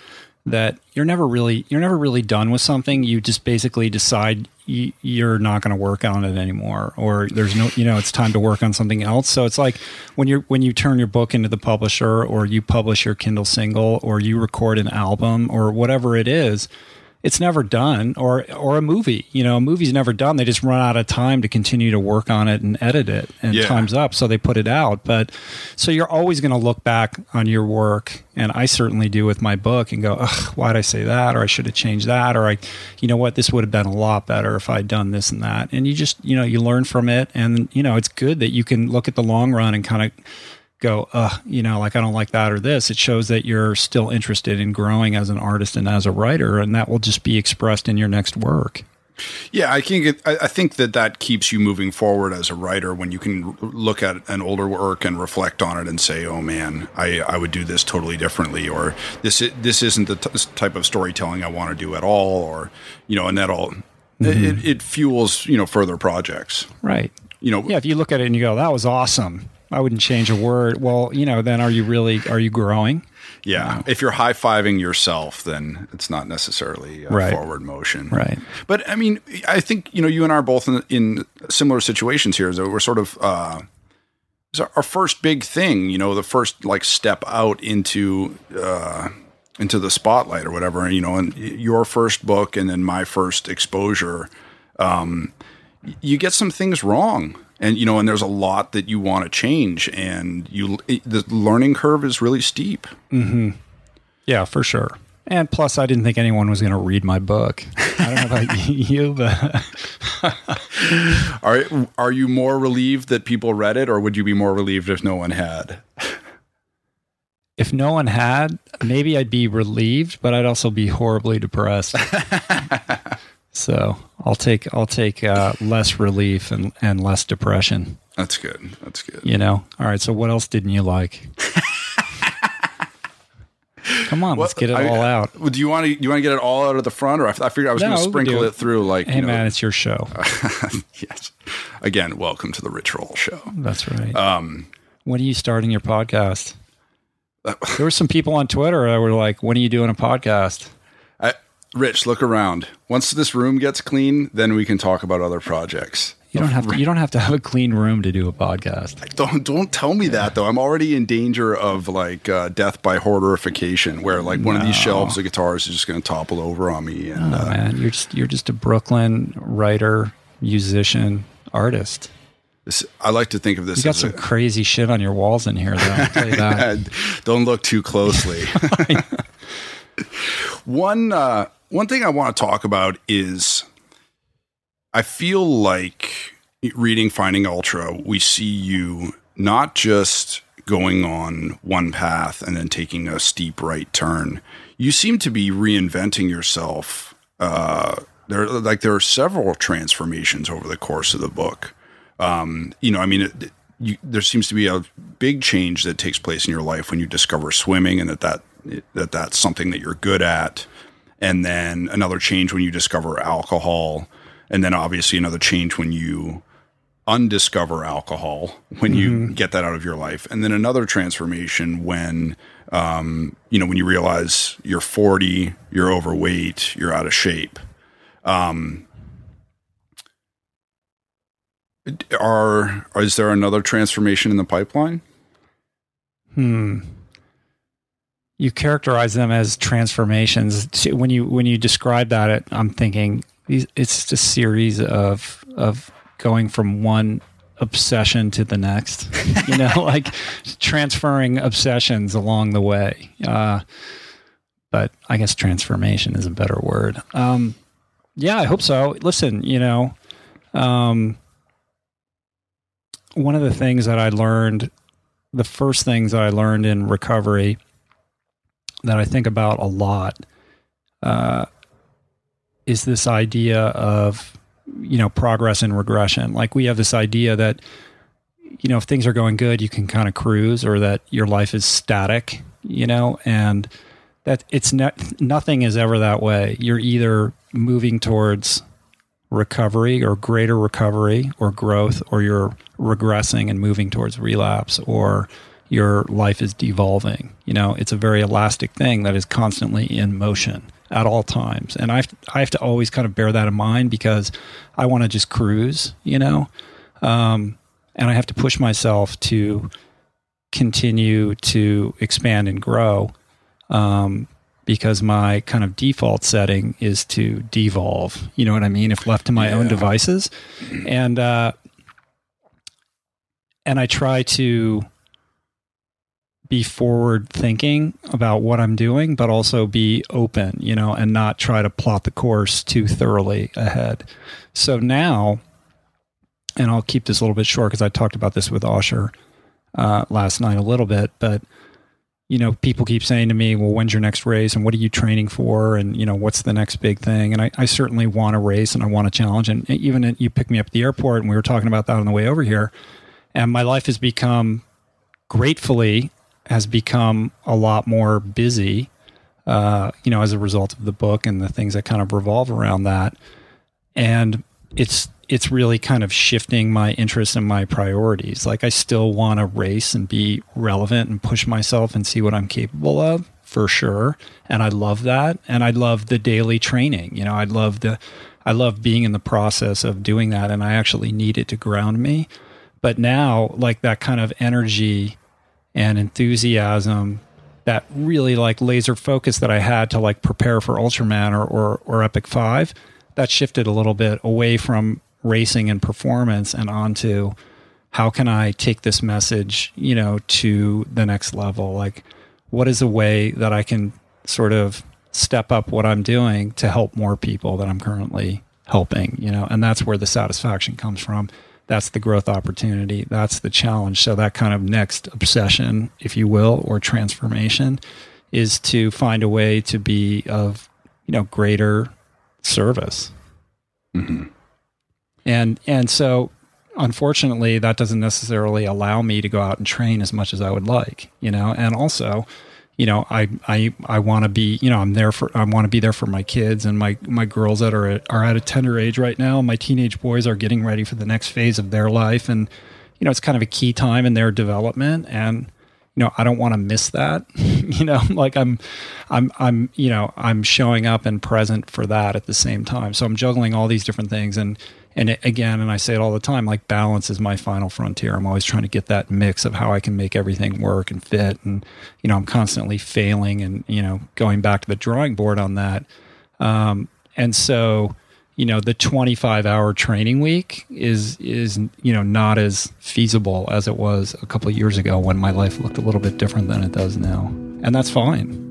that you're never really, you're never really done with something. You just basically decide you, you're not going to work on it anymore, or there's no, you know, it's time to work on something else. So it's like when you're, when you turn your book into the publisher or you publish your Kindle single or you record an album or whatever it is, it's never done or or a movie you know a movie's never done. They just run out of time to continue to work on it and edit it and Yeah. time's up so they put it out. But so you're always going to look back on your work and i certainly do with my book and go Ugh, why'd i say that? Or i should have changed that or i you know what? This would have been a lot better if i'd done this and that. And you just you know you learn from it and you know it's good that you can look at the long run and kind of go, uh, you know, like I don't like that or this. It shows that you're still interested in growing as an artist and as a writer, and that will just be expressed in your next work. Yeah, I think it, I think that that keeps you moving forward as a writer when you can look at an older work and reflect on it and say, "Oh man, I, I would do this totally differently," or "This this isn't the t- type of storytelling I want to do at all," or you know, and that all it, it fuels you know further projects. Right. You know, Yeah. If you look at it and you go, that was awesome. I wouldn't change a word. Well, you know, then are you really, are you growing? yeah. If you're high fiving yourself, then it's not necessarily a Right. forward motion, Right. But I mean, I think you know you and I are both in, in similar situations here. So we're sort of uh, our first big thing, you know, the first like step out into uh, into the spotlight or whatever. You know, and your first book and then my first exposure, um, you get some things wrong. And you know, and there's a lot that you want to change, and you the learning curve is really steep. mm-hmm. Yeah, for sure. And plus, I didn't think anyone was going to read my book. I don't know about you, but Are are you more relieved that people read it, or would you be more relieved if no one had? if no one had, maybe I'd be relieved, but I'd also be horribly depressed. So I'll take I'll take uh, less relief and, and less depression. That's good. That's good. You know. All right. So what else didn't you like? Come on, let's get it I- all out. Do you want to? Do you want to get it all out of the front, or I, I figured I was No, going to sprinkle it. it. through, like Hey you know. man, it's your show. yes. Again, welcome to the Rich Roll Show. That's right. Um, when are you starting your podcast? There were some people on Twitter that were like, "When are you doing a podcast?" I, Rich, look around. Once this room gets clean, then we can talk about other projects. You don't have to. You don't have to have a clean room to do a podcast. Don't don't tell me that though. I'm already in danger of like uh, death by hoarderification, where like one of these shelves of guitars is just going to topple over on me. And Oh uh, man, you're just you're just a Brooklyn writer, musician, artist. this, I like to think of this You got some a, crazy shit on your walls in here, though. I'll tell you that. don't look too closely. one uh, one thing I want to talk about is I feel like reading Finding Ultra, we see you not just going on one path and then taking a steep right turn. You seem to be reinventing yourself. Uh, there, like there are several transformations over the course of the book. Um, you know, I mean, it, you, there seems to be a big change that takes place in your life when you discover swimming, and that that that that's something that you're good at. And then another change when you discover alcohol, and then obviously another change when you undiscover alcohol when you get that out of your life. And then another transformation when um, you know when you realize you're 40 you're overweight you're out of shape. Um, are is there another transformation in the pipeline? Hmm. You characterize them as transformations. When you when you describe that, it, I'm thinking it's just a series of of going from one obsession to the next, you know, like transferring obsessions along the way. Uh, but I guess transformation is a better word. Um, yeah, I hope so. Listen, you know, um, one of the things that I learned, the first things that I learned in recovery that I think about a lot uh, is this idea of you know progress and regression. Like we have this idea that you know if things are going good, you can kind of cruise, or that your life is static. You know, and that it's not nothing is ever that way. You're either moving towards recovery or greater recovery or growth, or you're regressing and moving towards relapse, or your life is devolving. You know, it's a very elastic thing that is constantly in motion at all times. And I have, to, I have to always kind of bear that in mind because I want to just cruise, you know? Um, and I have to push myself to continue to expand and grow um, because my kind of default setting is to devolve. You know what I mean? If left to my yeah. own devices. And, uh, and I try to be forward thinking about what I'm doing, but also be open, you know, and not try to plot the course too thoroughly ahead. So now, and I'll keep this a little bit short because I talked about this with Osher uh, last night a little bit, but you know, people keep saying to me, well, when's your next race and what are you training for? And, you know, what's the next big thing? And I, I certainly want to race and I want to challenge. And even you picked me up at the airport and we were talking about that on the way over here. And my life has become gratefully has become a lot more busy, uh, you know, as a result of the book and the things that kind of revolve around that. And it's it's really kind of shifting my interests and my priorities. Like I still want to race and be relevant and push myself and see what I'm capable of for sure. And I love that. And I love the daily training. You know, I love the I love being in the process of doing that and I actually need it to ground me. But now like that kind of energy and enthusiasm that really like laser focus that I had to like prepare for Ultraman or, or, or Epic 5, that shifted a little bit away from racing and performance and onto how can I take this message, you know, to the next level? Like, what is a way that I can sort of step up what I'm doing to help more people that I'm currently helping, you know? And that's where the satisfaction comes from that's the growth opportunity. That's the challenge. So that kind of next obsession, if you will, or transformation is to find a way to be of, you know, greater service. Mm-hmm. And, and so unfortunately that doesn't necessarily allow me to go out and train as much as I would like, you know, and also, you know, I I I want to be, you know, I'm there for I want to be there for my kids and my my girls that are at, are at a tender age right now. My teenage boys are getting ready for the next phase of their life, and you know, it's kind of a key time in their development, and you know, I don't want to miss that. you know, like I'm, I'm, I'm, you know, I'm showing up and present for that at the same time. So I'm juggling all these different things, and and it, again, and I say it all the time, like balance is my final frontier. I'm always trying to get that mix of how I can make everything work and fit. And, you know, I'm constantly failing and, you know, going back to the drawing board on that. Um, and so, you know, the 25 hour training week is, is, you know, not as feasible as it was a couple of years ago when my life looked a little bit different than it does now. And that's fine.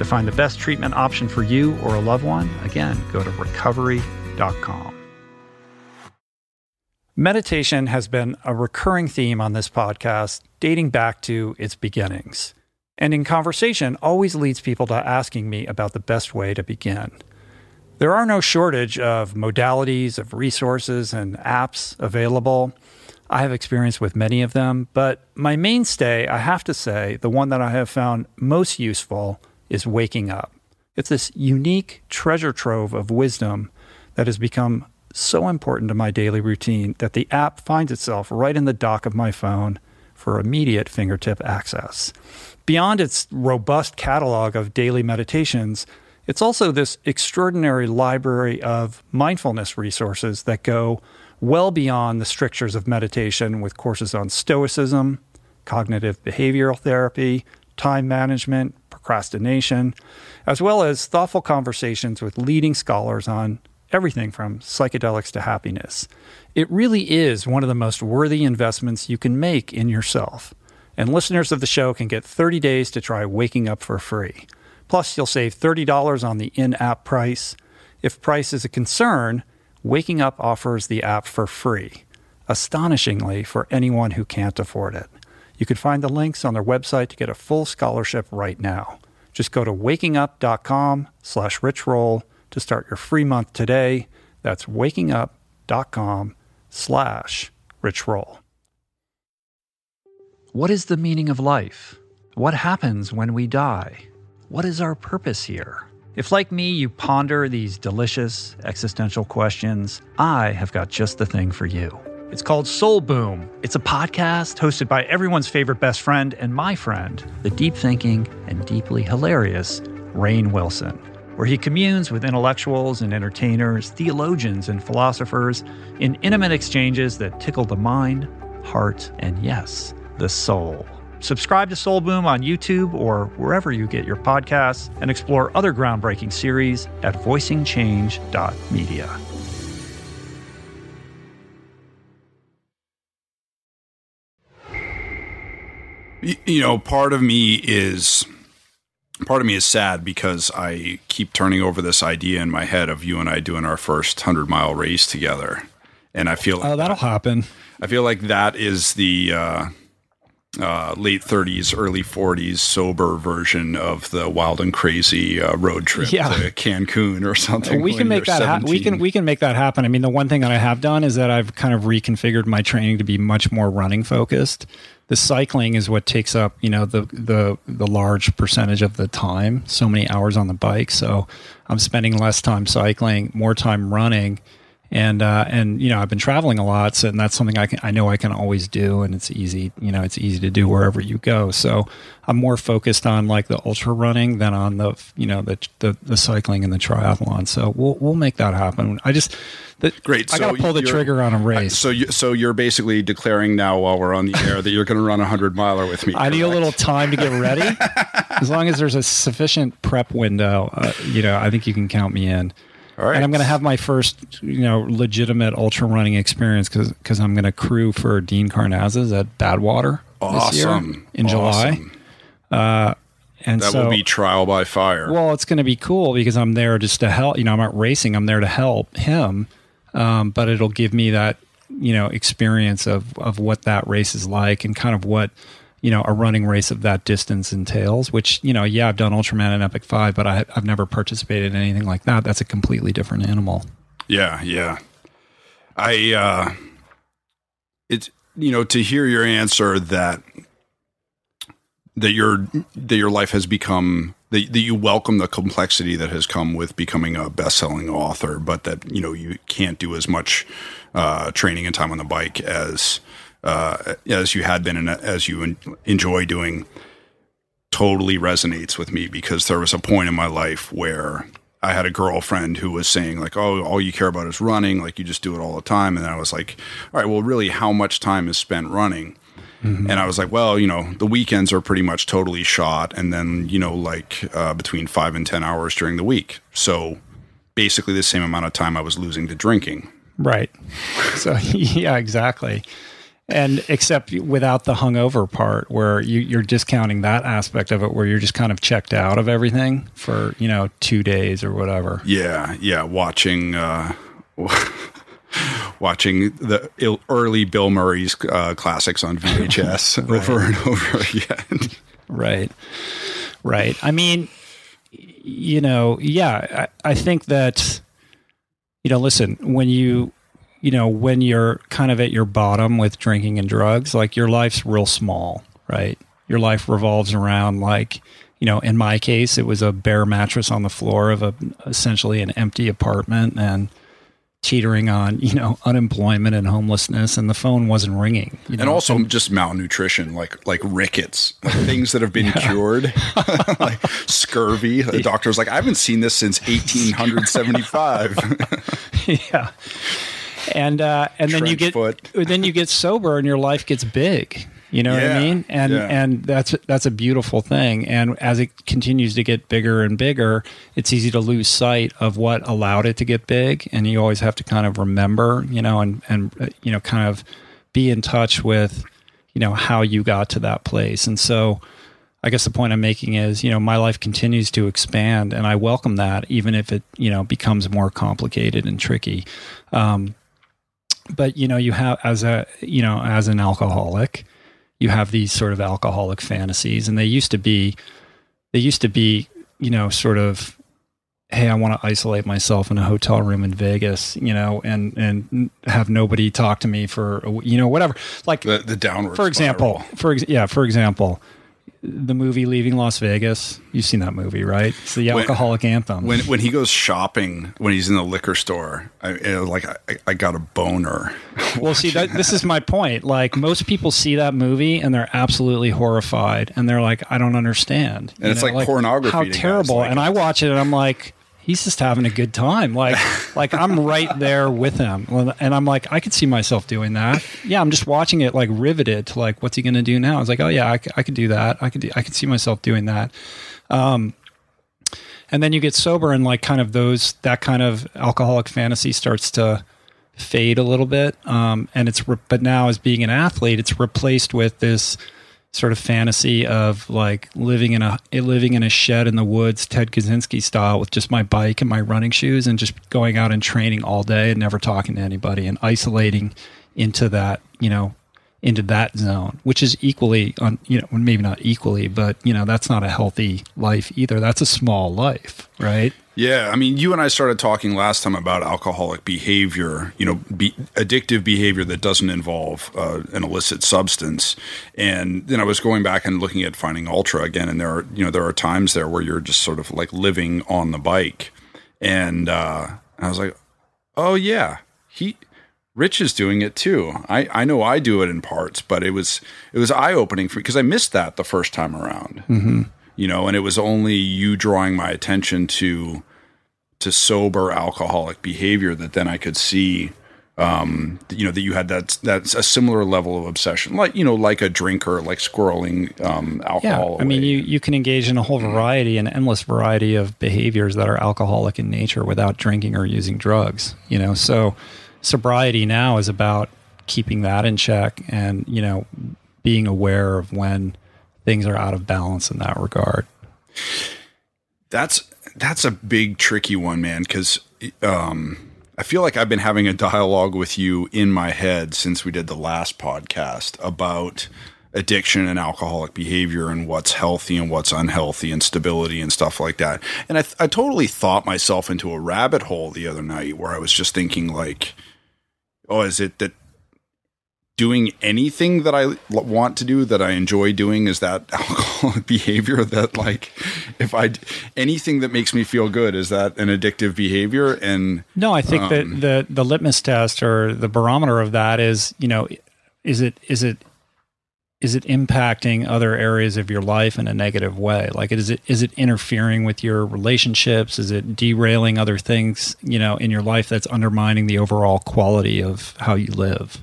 To find the best treatment option for you or a loved one, again, go to recovery.com. Meditation has been a recurring theme on this podcast dating back to its beginnings. And in conversation, always leads people to asking me about the best way to begin. There are no shortage of modalities, of resources, and apps available. I have experience with many of them, but my mainstay, I have to say, the one that I have found most useful is waking up. It's this unique treasure trove of wisdom that has become so important to my daily routine that the app finds itself right in the dock of my phone for immediate fingertip access. Beyond its robust catalog of daily meditations, it's also this extraordinary library of mindfulness resources that go well beyond the strictures of meditation with courses on stoicism, cognitive behavioral therapy, time management, procrastination, as well as thoughtful conversations with leading scholars on everything from psychedelics to happiness. It really is one of the most worthy investments you can make in yourself. And listeners of the show can get 30 days to try Waking Up for free. Plus, you'll save $30 on the in app price. If price is a concern, Waking Up offers the app for free, astonishingly for anyone who can't afford it. You can find the links on their website to get a full scholarship right now. Just go to wakingup.com slash richroll to start your free month today. That's wakingup.com slash richroll. What is the meaning of life? What happens when we die? What is our purpose here? If, like me, you ponder these delicious existential questions, I have got just the thing for you. It's called Soul Boom. It's a podcast hosted by everyone's favorite best friend and my friend, the deep thinking and deeply hilarious Rainn Wilson, where he communes with intellectuals and entertainers, theologians and philosophers in intimate exchanges that tickle the mind, heart, and yes, the soul. Subscribe to Soul Boom on YouTube or wherever you get your podcasts and explore other groundbreaking series at voicingchange.media. You know, part of me is part of me is sad because I keep turning over this idea in my head of you and I doing our first hundred mile race together, and I feel like Oh, that'll happen. I feel like that is the uh, uh, late 30s, early 40s sober version of the wild and crazy uh, road trip Yeah. to Cancun or something. we can make that ha- we can we can make that happen. I mean, the one thing that I have done is that I've kind of reconfigured my training to be much more running focused. The cycling is what takes up, you know, the the the large percentage of the time. So many hours on the bike, so I'm spending less time cycling, more time running. And uh, and you know I've been traveling a lot, so and that's something I can I know I can always do, and it's easy you know it's easy to do wherever you go. So I'm more focused on like the ultra running than on the you know the the, the cycling and the triathlon. So we'll we'll make that happen. I just the, Great. I got to pull the trigger on a race. So you so you're basically declaring now while we're on the air that you're going to run a hundred miler with me. I need a little time to get ready. as long as there's a sufficient prep window, uh, you know, I think you can count me in. Right. And I'm going to have my first, you know, legitimate ultra running experience because I'm going to crew for Dean Karnazes at Badwater this year awesome in July. Awesome. And That so, will be trial by fire. well, it's going to be cool because I'm there just to help. You know, I'm not racing. I'm there to help him, um, but it'll give me that you know experience of of what that race is like and kind of what you know a running race of that distance entails. Which you know, yeah, I've done Ultraman and Epic Five, but I, I've never participated in anything like that. That's a completely different animal. Yeah, yeah. I uh it's you know to hear your answer that that your that your life has become that, that you welcome the complexity that has come with becoming a best-selling author, but that you know you can't do as much uh, training and time on the bike as uh, as you had been and as you en- enjoy doing. Totally resonates with me because there was a point in my life where I had a girlfriend who was saying like, "Oh, all you care about is running. Like you just do it all the time." And I was like, "All right, well, really, how much time is spent running?" And I was like, "Well, you know, the weekends are pretty much totally shot, and then you know, like uh, between five and ten hours during the week. So basically, the same amount of time I was losing to drinking." Right. So yeah, exactly. And except without the hungover part, where you, you're discounting that aspect of it, where you're just kind of checked out of everything for you know two days or whatever. Yeah, yeah, watching. Uh, Watching the early Bill Murray's uh, classics on VHS over and over again. Right. Right. I mean, you know, yeah, I, I think that, you know, listen, when you, you know, when you're kind of at your bottom with drinking and drugs, like your life's real small, right? Your life revolves around like, you know, in my case, it was a bare mattress on the floor of a essentially an empty apartment and teetering on, you know, unemployment and homelessness, and the phone wasn't ringing. You know? and also just malnutrition, like like rickets, like things that have been cured, like scurvy. The doctor's like, I haven't seen this since 1875. yeah. And uh, and then you get foot. then you get sober and your life gets big. You know what I mean? And yeah. and that's that's a beautiful thing. And as it continues to get bigger and bigger, it's easy to lose sight of what allowed it to get big. And you always have to kind of remember, you know, and and uh, you know, kind of be in touch with, you know, how you got to that place. And so, I guess the point I'm making is, you know, my life continues to expand, and I welcome that, even if it, you know, becomes more complicated and tricky. Um, but you know, you have as a, you know, as an alcoholic, you have these sort of alcoholic fantasies, and they used to be, they used to be, you know, sort of, hey, I want to isolate myself in a hotel room in Vegas, you know, and and have nobody talk to me for, you know, whatever. Like the the downward. for example, spiral. for ex- yeah, for example, the movie Leaving Las Vegas. You've seen that movie, right? It's the When- alcoholic anthem. when when he goes shopping, when he's in the liquor store, I, it was like I, I got a boner. well, see, that, this is my point. Like most people see that movie and they're absolutely horrified, and they're like, "I don't understand." And it's like pornography How to guys terrible! like and I watch it, and I'm like. He's just having a good time. Like, like I'm right there with him, and I'm like, I could see myself doing that. Yeah, I'm just watching it, like riveted to like, what's he going to do now? I was like, oh yeah, I, c- I could do that. I could, do, I could see myself doing that. Um, and then you get sober, and like, kind of those that kind of alcoholic fantasy starts to fade a little bit. Um, and it's re- but now as being an athlete, it's replaced with this sort of fantasy of like living in a living in a shed in the woods, Ted Kaczynski style, with just my bike and my running shoes, and just going out and training all day and never talking to anybody and isolating into that you know into that zone, which is equally on you know maybe not equally, but you know that's not a healthy life either. That's a small life, right? Yeah, I mean, you and I started talking last time about alcoholic behavior, you know, be, addictive behavior that doesn't involve uh, an illicit substance. And then I was going back and looking at finding ultra again, and there are, you know, there are times there where you're just sort of like living on the bike, and uh, I was like, oh yeah, he. Rich is doing it too. I, I know I do it in parts, but it was it was eye opening for me because I missed that the first time around. Mm-hmm. You know, and it was only you drawing my attention to to sober alcoholic behavior that then I could see um you know that you had that that's a similar level of obsession like you know like a drinker like squirreling um alcohol I mean, away. you, you can engage in a whole variety, an endless variety of behaviors that are alcoholic in nature without drinking or using drugs. You know, so sobriety now is about keeping that in check and you know being aware of when things are out of balance in that regard. That's that's a big tricky one, man. Because um, I feel like I've been having a dialogue with you in my head since we did the last podcast about addiction and alcoholic behavior and what's healthy and what's unhealthy and stability and stuff like that. And I, I totally thought myself into a rabbit hole the other night where I was just thinking like, oh, is it that doing anything that I want to do that I enjoy doing is that alcoholic behavior that like if I d- anything that makes me feel good is that an addictive behavior and No, I think Um, that the the litmus test or the barometer of that is, you know, is it is it is it impacting other areas of your life in a negative way? Like is it is it interfering with your relationships? Is it derailing other things, you know, in your life that's undermining the overall quality of how you live?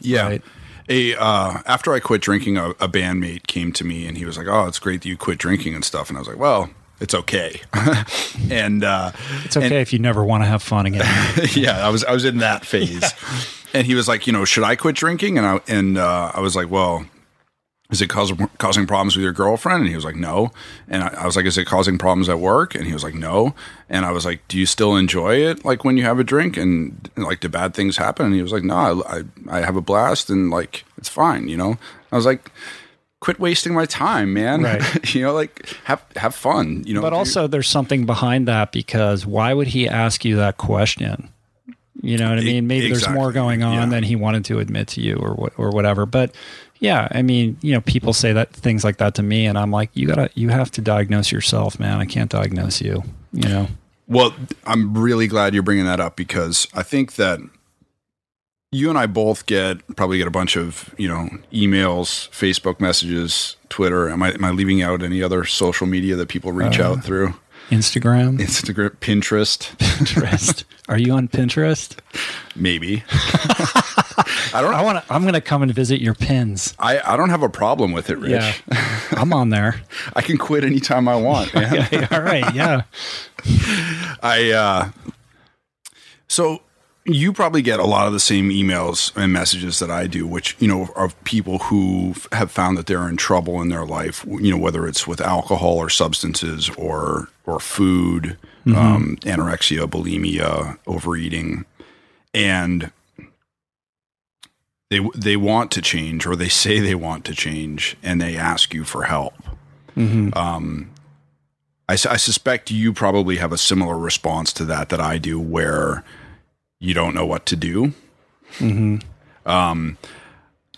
Yeah Right. a uh, after I quit drinking a, a bandmate came to me and he was like oh it's great that you quit drinking and stuff and I was like well it's okay and uh, It's okay if you never want to have fun again. yeah, I was I was in that phase, and he was like, you know, should I quit drinking? And I and uh, I was like, well, is it causing causing problems with your girlfriend? And he was like, no. And I, I was like, is it causing problems at work? And he was like, no. And I was like, do you still enjoy it? Like when you have a drink and like do bad things happen? And he was like, no, I I, I have a blast and like it's fine. You know, I was like. Quit wasting my time, man. Right. you know, like have have fun. You know, But also, there's something behind that because why would he ask you that question? You know what I mean? Maybe there's more going on yeah. than he wanted to admit to you, or or whatever. But yeah, I mean, you know, people say that things like that to me, and I'm like, you gotta, you have to diagnose yourself, man. I can't diagnose you. You know? Well, I'm really glad you're bringing that up because I think that you and I both get probably get a bunch of you know emails, Facebook messages, Twitter. Am I am I leaving out any other social media that people reach Uh, out through? Instagram, Instagram, Pinterest, Pinterest. Are you on Pinterest? maybe. I don't. I want to. I'm gonna come and visit your pins. I, I don't have a problem with it, Rich. Yeah, I'm on there. I can quit anytime I want. Okay, all right. Yeah. I uh so you probably get a lot of the same emails and messages that I do, which you know of people who have found that they're in trouble in their life. You know, whether it's with alcohol or substances or or food, um, anorexia, bulimia, overeating, and they they want to change or they say they want to change, and they ask you for help. Um, I, I suspect you probably have a similar response to that that I do, where you don't know what to do. Um,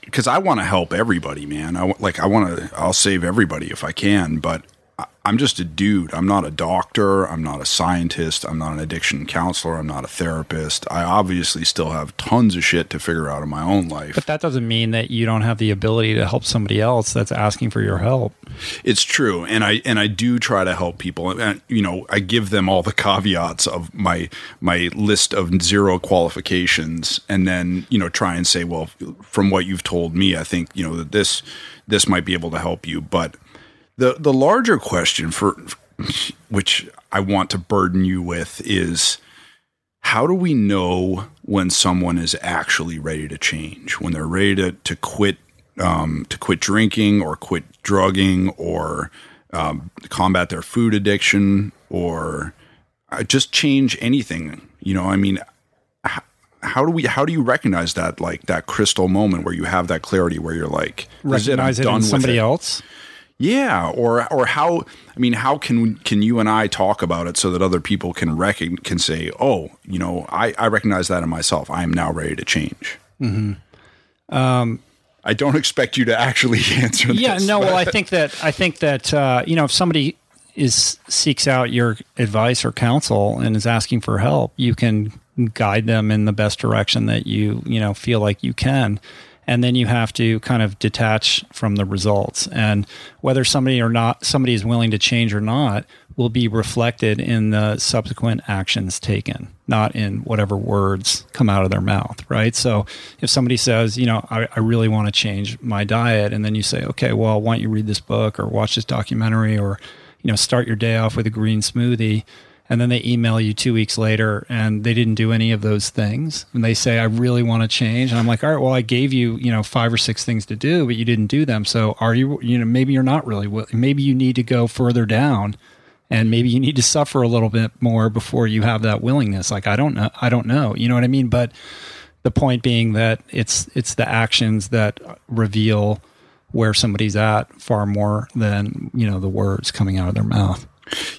because I want to help everybody, man. I like I want to. I'll save everybody if I can, but I'm just a dude. I'm not a doctor. I'm not a scientist. I'm not an addiction counselor. I'm not a therapist. I obviously still have tons of shit to figure out in my own life. But that doesn't mean that you don't have the ability to help somebody else that's asking for your help. It's true, and I and I do try to help people, and you know I give them all the caveats of my my list of zero qualifications, and then you know try and say, well, from what you've told me, I think you know that this this might be able to help you. But the the larger question for which I want to burden you with is how do we know when someone is actually ready to change when they're ready to, to quit um, to quit drinking or quit drugging or um, combat their food addiction or uh, just change anything you know i mean how do we how do you recognize that like that crystal moment where you have that clarity where you're like it, Recognize it done in with somebody it. else. Yeah, or or how I mean, how can can you and I talk about it so that other people can recogn can say, oh, you know, I I recognize that in myself. I am now ready to change. Mm-hmm. Um, I don't expect you to actually answer. Yeah, this, no. but- Well, I think that I think that uh, you know if somebody is seeks out your advice or counsel and is asking for help, you can guide them in the best direction that you you know feel like you can. And then you have to kind of detach from the results, and whether somebody or not somebody is willing to change or not will be reflected in the subsequent actions taken, not in whatever words come out of their mouth, right? So if somebody says, you know, I, I really want to change my diet, and then you say, okay, well, why don't you read this book or watch this documentary or, you know, start your day off with a green smoothie, and then they email you two weeks later and they didn't do any of those things, and they say, I really want to change, and I'm like, all right, well, I gave you, you know, five or six things to do, but you didn't do them, so are you, you know, maybe you're not really, maybe you need to go further down and maybe you need to suffer a little bit more before you have that willingness. Like i don't know i don't know. You know what i mean? But the point being that it's it's the actions that reveal where somebody's at far more than you know the words coming out of their mouth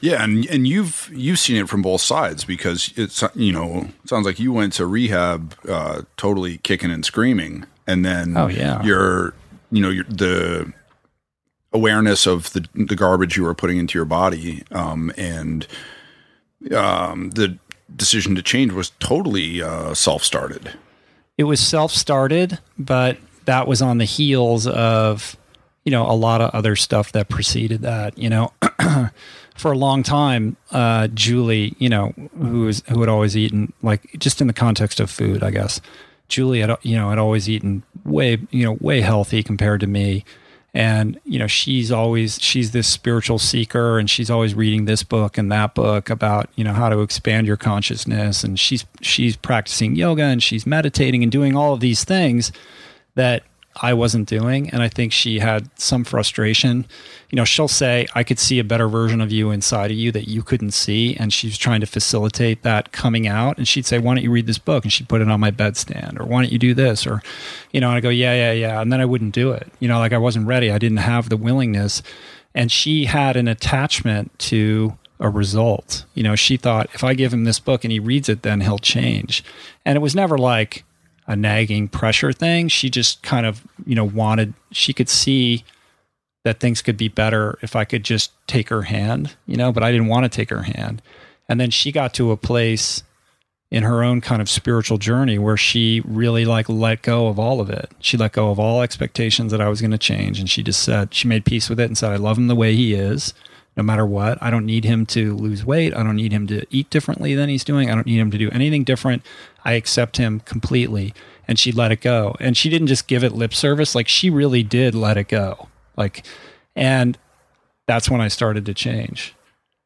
Yeah, and and you've you've seen it from both sides because it's you know it sounds like you went to rehab uh, totally kicking and screaming, and then Oh, yeah. your you know your the awareness of the the garbage you were putting into your body um, and um, the decision to change was totally uh, self started. it was self-started, but that was on the heels of you know a lot of other stuff that preceded that. You know, for a long time, uh, Julie, you know, who was who had always eaten like just in the context of food, I guess. Julie had you know had always eaten way you know way healthy compared to me. And you know she's always she's this spiritual seeker, and she's always reading this book and that book about you know how to expand your consciousness. And she's she's practicing yoga and she's meditating and doing all of these things that I wasn't doing. And I think she had some frustration. You know, she'll say, I could see a better version of you inside of you that you couldn't see. And she's trying to facilitate that coming out. And she'd say, Why don't you read this book? And she'd put it on my bedstand. Or why don't you do this? Or, you know, and I go, Yeah, yeah, yeah. And then I wouldn't do it. You know, like I wasn't ready. I didn't have the willingness. And she had an attachment to a result. You know, she thought if I give him this book and he reads it, then he'll change. And it was never like, a nagging pressure thing. She just kind of, you know, wanted, she could see that things could be better if I could just take her hand, you know, but I didn't want to take her hand. And then she got to a place in her own kind of spiritual journey where she really like let go of all of it. She let go of all expectations that I was going to change. And she just said, she made peace with it and said, I love him the way he is, no matter what. I don't need him to lose weight. I don't need him to eat differently than he's doing. I don't need him to do anything different. I accept him completely. And she let it go. And she didn't just give it lip service, like she really did let it go. Like, and that's when I started to change,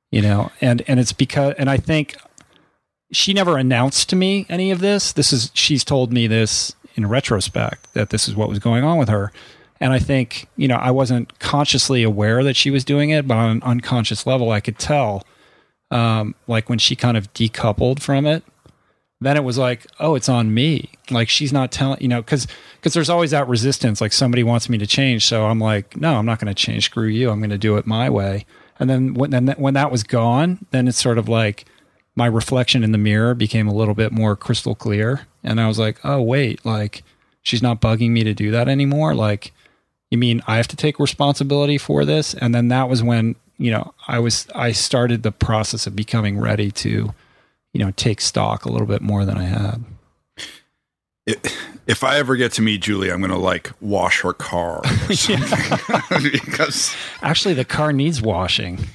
you know, and, and it's because, and I think she never announced to me any of this. This is, she's told me this in retrospect that this is what was going on with her. And I think, you know, I wasn't consciously aware that she was doing it, but on an unconscious level, I could tell, um, like when she kind of decoupled from it, then it was like, oh, it's on me. Like she's not telling, you know, because because there's always that resistance. Like somebody wants me to change, so I'm like, no, I'm not going to change. Screw you. I'm going to do it my way. And then when then when that was gone, then it's sort of like my reflection in the mirror became a little bit more crystal clear, and I was like, oh wait, like she's not bugging me to do that anymore. Like, you mean I have to take responsibility for this? And then that was when you know I was I started the process of becoming ready to you know take stock a little bit more than I had. If I ever get to meet Julie, I'm going to like wash her car because Actually, the car needs washing.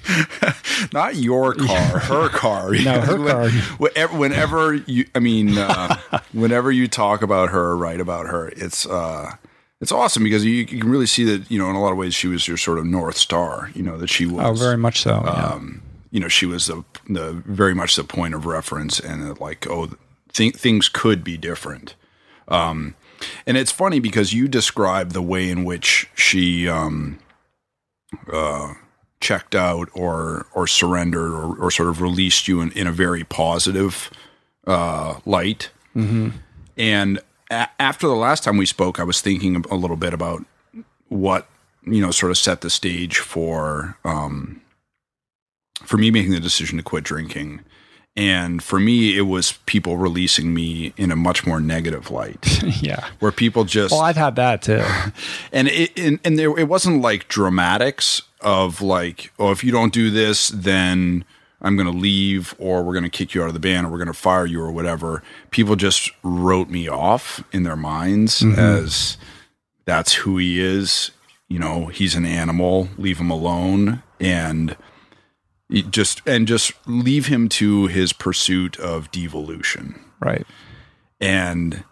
not your car, her car. No, her When- car. Whenever, whenever you, I mean, uh, whenever you talk about her, or write about her, it's uh, it's awesome because you, you can really see that you know in a lot of ways she was your sort of north star. You know that she was. Oh, very much so. yeah. um, you know, she was the, the very much the point of reference, and like, oh, th- things could be different. Um, and it's funny because you describe the way in which she um, uh, checked out or or surrendered or, or sort of released you in, in a very positive uh, light. And a- after the last time we spoke, I was thinking a little bit about what you know sort of set the stage for um, for me making the decision to quit drinking. And for me, it was people releasing me in a much more negative light, yeah. where people just Well, I've had that too. and it and, and there it wasn't like dramatics of like oh if you don't do this then I'm going to leave or we're going to kick you out of the band or we're going to fire you or whatever. People just wrote me off in their minds mm-hmm. as that's who he is. You know, he's an animal. Leave him alone and just and just leave him to his pursuit of devolution Right. and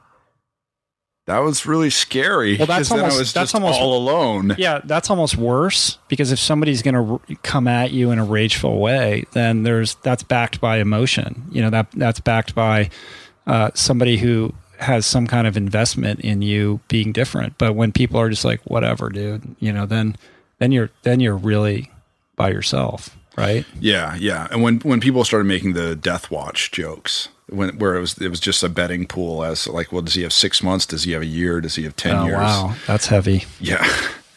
that was really scary. Well, that's almost- I was that's just almost- all alone. Yeah, that's almost worse because if somebody's going to r- come at you in a rageful way, then there's that's backed by emotion. You know that that's backed by uh, somebody who has some kind of investment in you being different. But when people are just like, "Whatever, dude," you know, then then you're then you're really by yourself, right? Yeah, yeah. And when when people started making the Death Watch jokes, when where it was it was just a betting pool as like, well, does he have six months? Does he have a year? Does he have ten Oh years? wow, that's heavy. Yeah,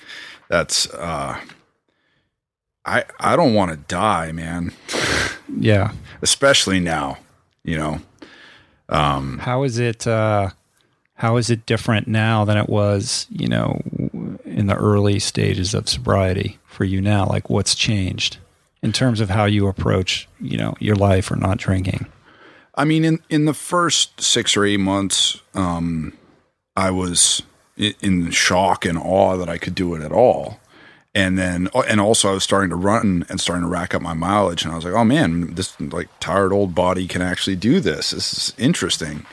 that's. uh I I don't want to die, man. Yeah. Especially now, you know. um How is it? Uh, how is it different now than it was, you know, in the early stages of sobriety for you now? Like what's changed in terms of how you approach, you know, your life or not drinking? I mean, in, in the first six or eight months, um, I was in shock and awe that I could do it at all. And then, and also I was starting to run and starting to rack up my mileage. And I was like, oh man, this like tired old body can actually do this. This is interesting.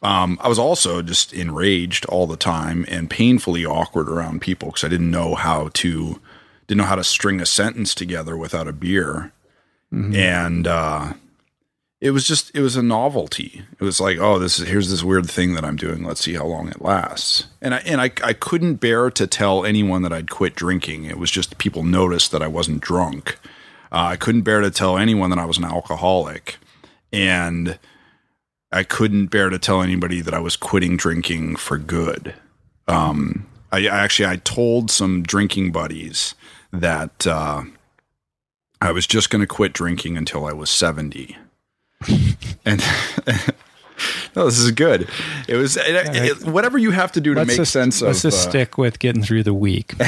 Um, I was also just enraged all the time and painfully awkward around people because I didn't know how to didn't know how to string a sentence together without a beer, mm-hmm. and uh, it was just it was a novelty. It was like, oh, this is here's this weird thing that I'm doing. Let's see how long it lasts. And I and I I couldn't bear to tell anyone that I'd quit drinking. It was just people noticed that I wasn't drunk. Uh, I couldn't bear to tell anyone that I was an alcoholic, and I couldn't bear to tell anybody that I was quitting drinking for good. Um, I, I actually I told some drinking buddies that uh, I was just going to quit drinking until I was seventy, and. no, this is good. It was it, it, whatever you have to do to let's make just, sense let's of. Let's just uh, stick with getting through the week.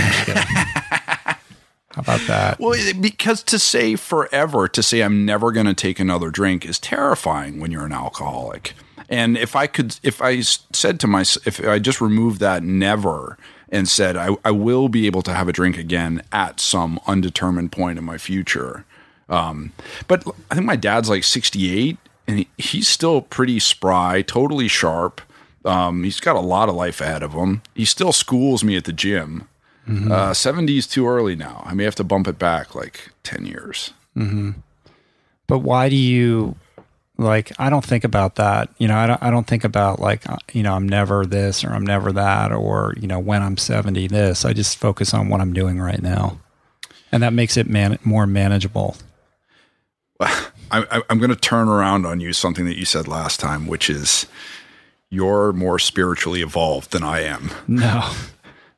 How about that? Well, because to say forever, to say I'm never going to take another drink is terrifying when you're an alcoholic. And if I could, if I said to myself, if I just removed that never and said, I, I will be able to have a drink again at some undetermined point in my future. Um, but I think my dad's like 68 and he, he's still pretty spry, totally sharp. Um, he's got a lot of life ahead of him. He still schools me at the gym. Mm-hmm. Uh, 70 is too early now. I may have to bump it back like 10 years. Mm-hmm. But why do you like? I don't think about that. You know, I don't. I don't think about like uh, you know I'm never this or I'm never that or you know when I'm 70 this. I just focus on what I'm doing right now, and that makes it man- more manageable. I, I'm going to turn around on you something that you said last time, which is you're more spiritually evolved than I am. No.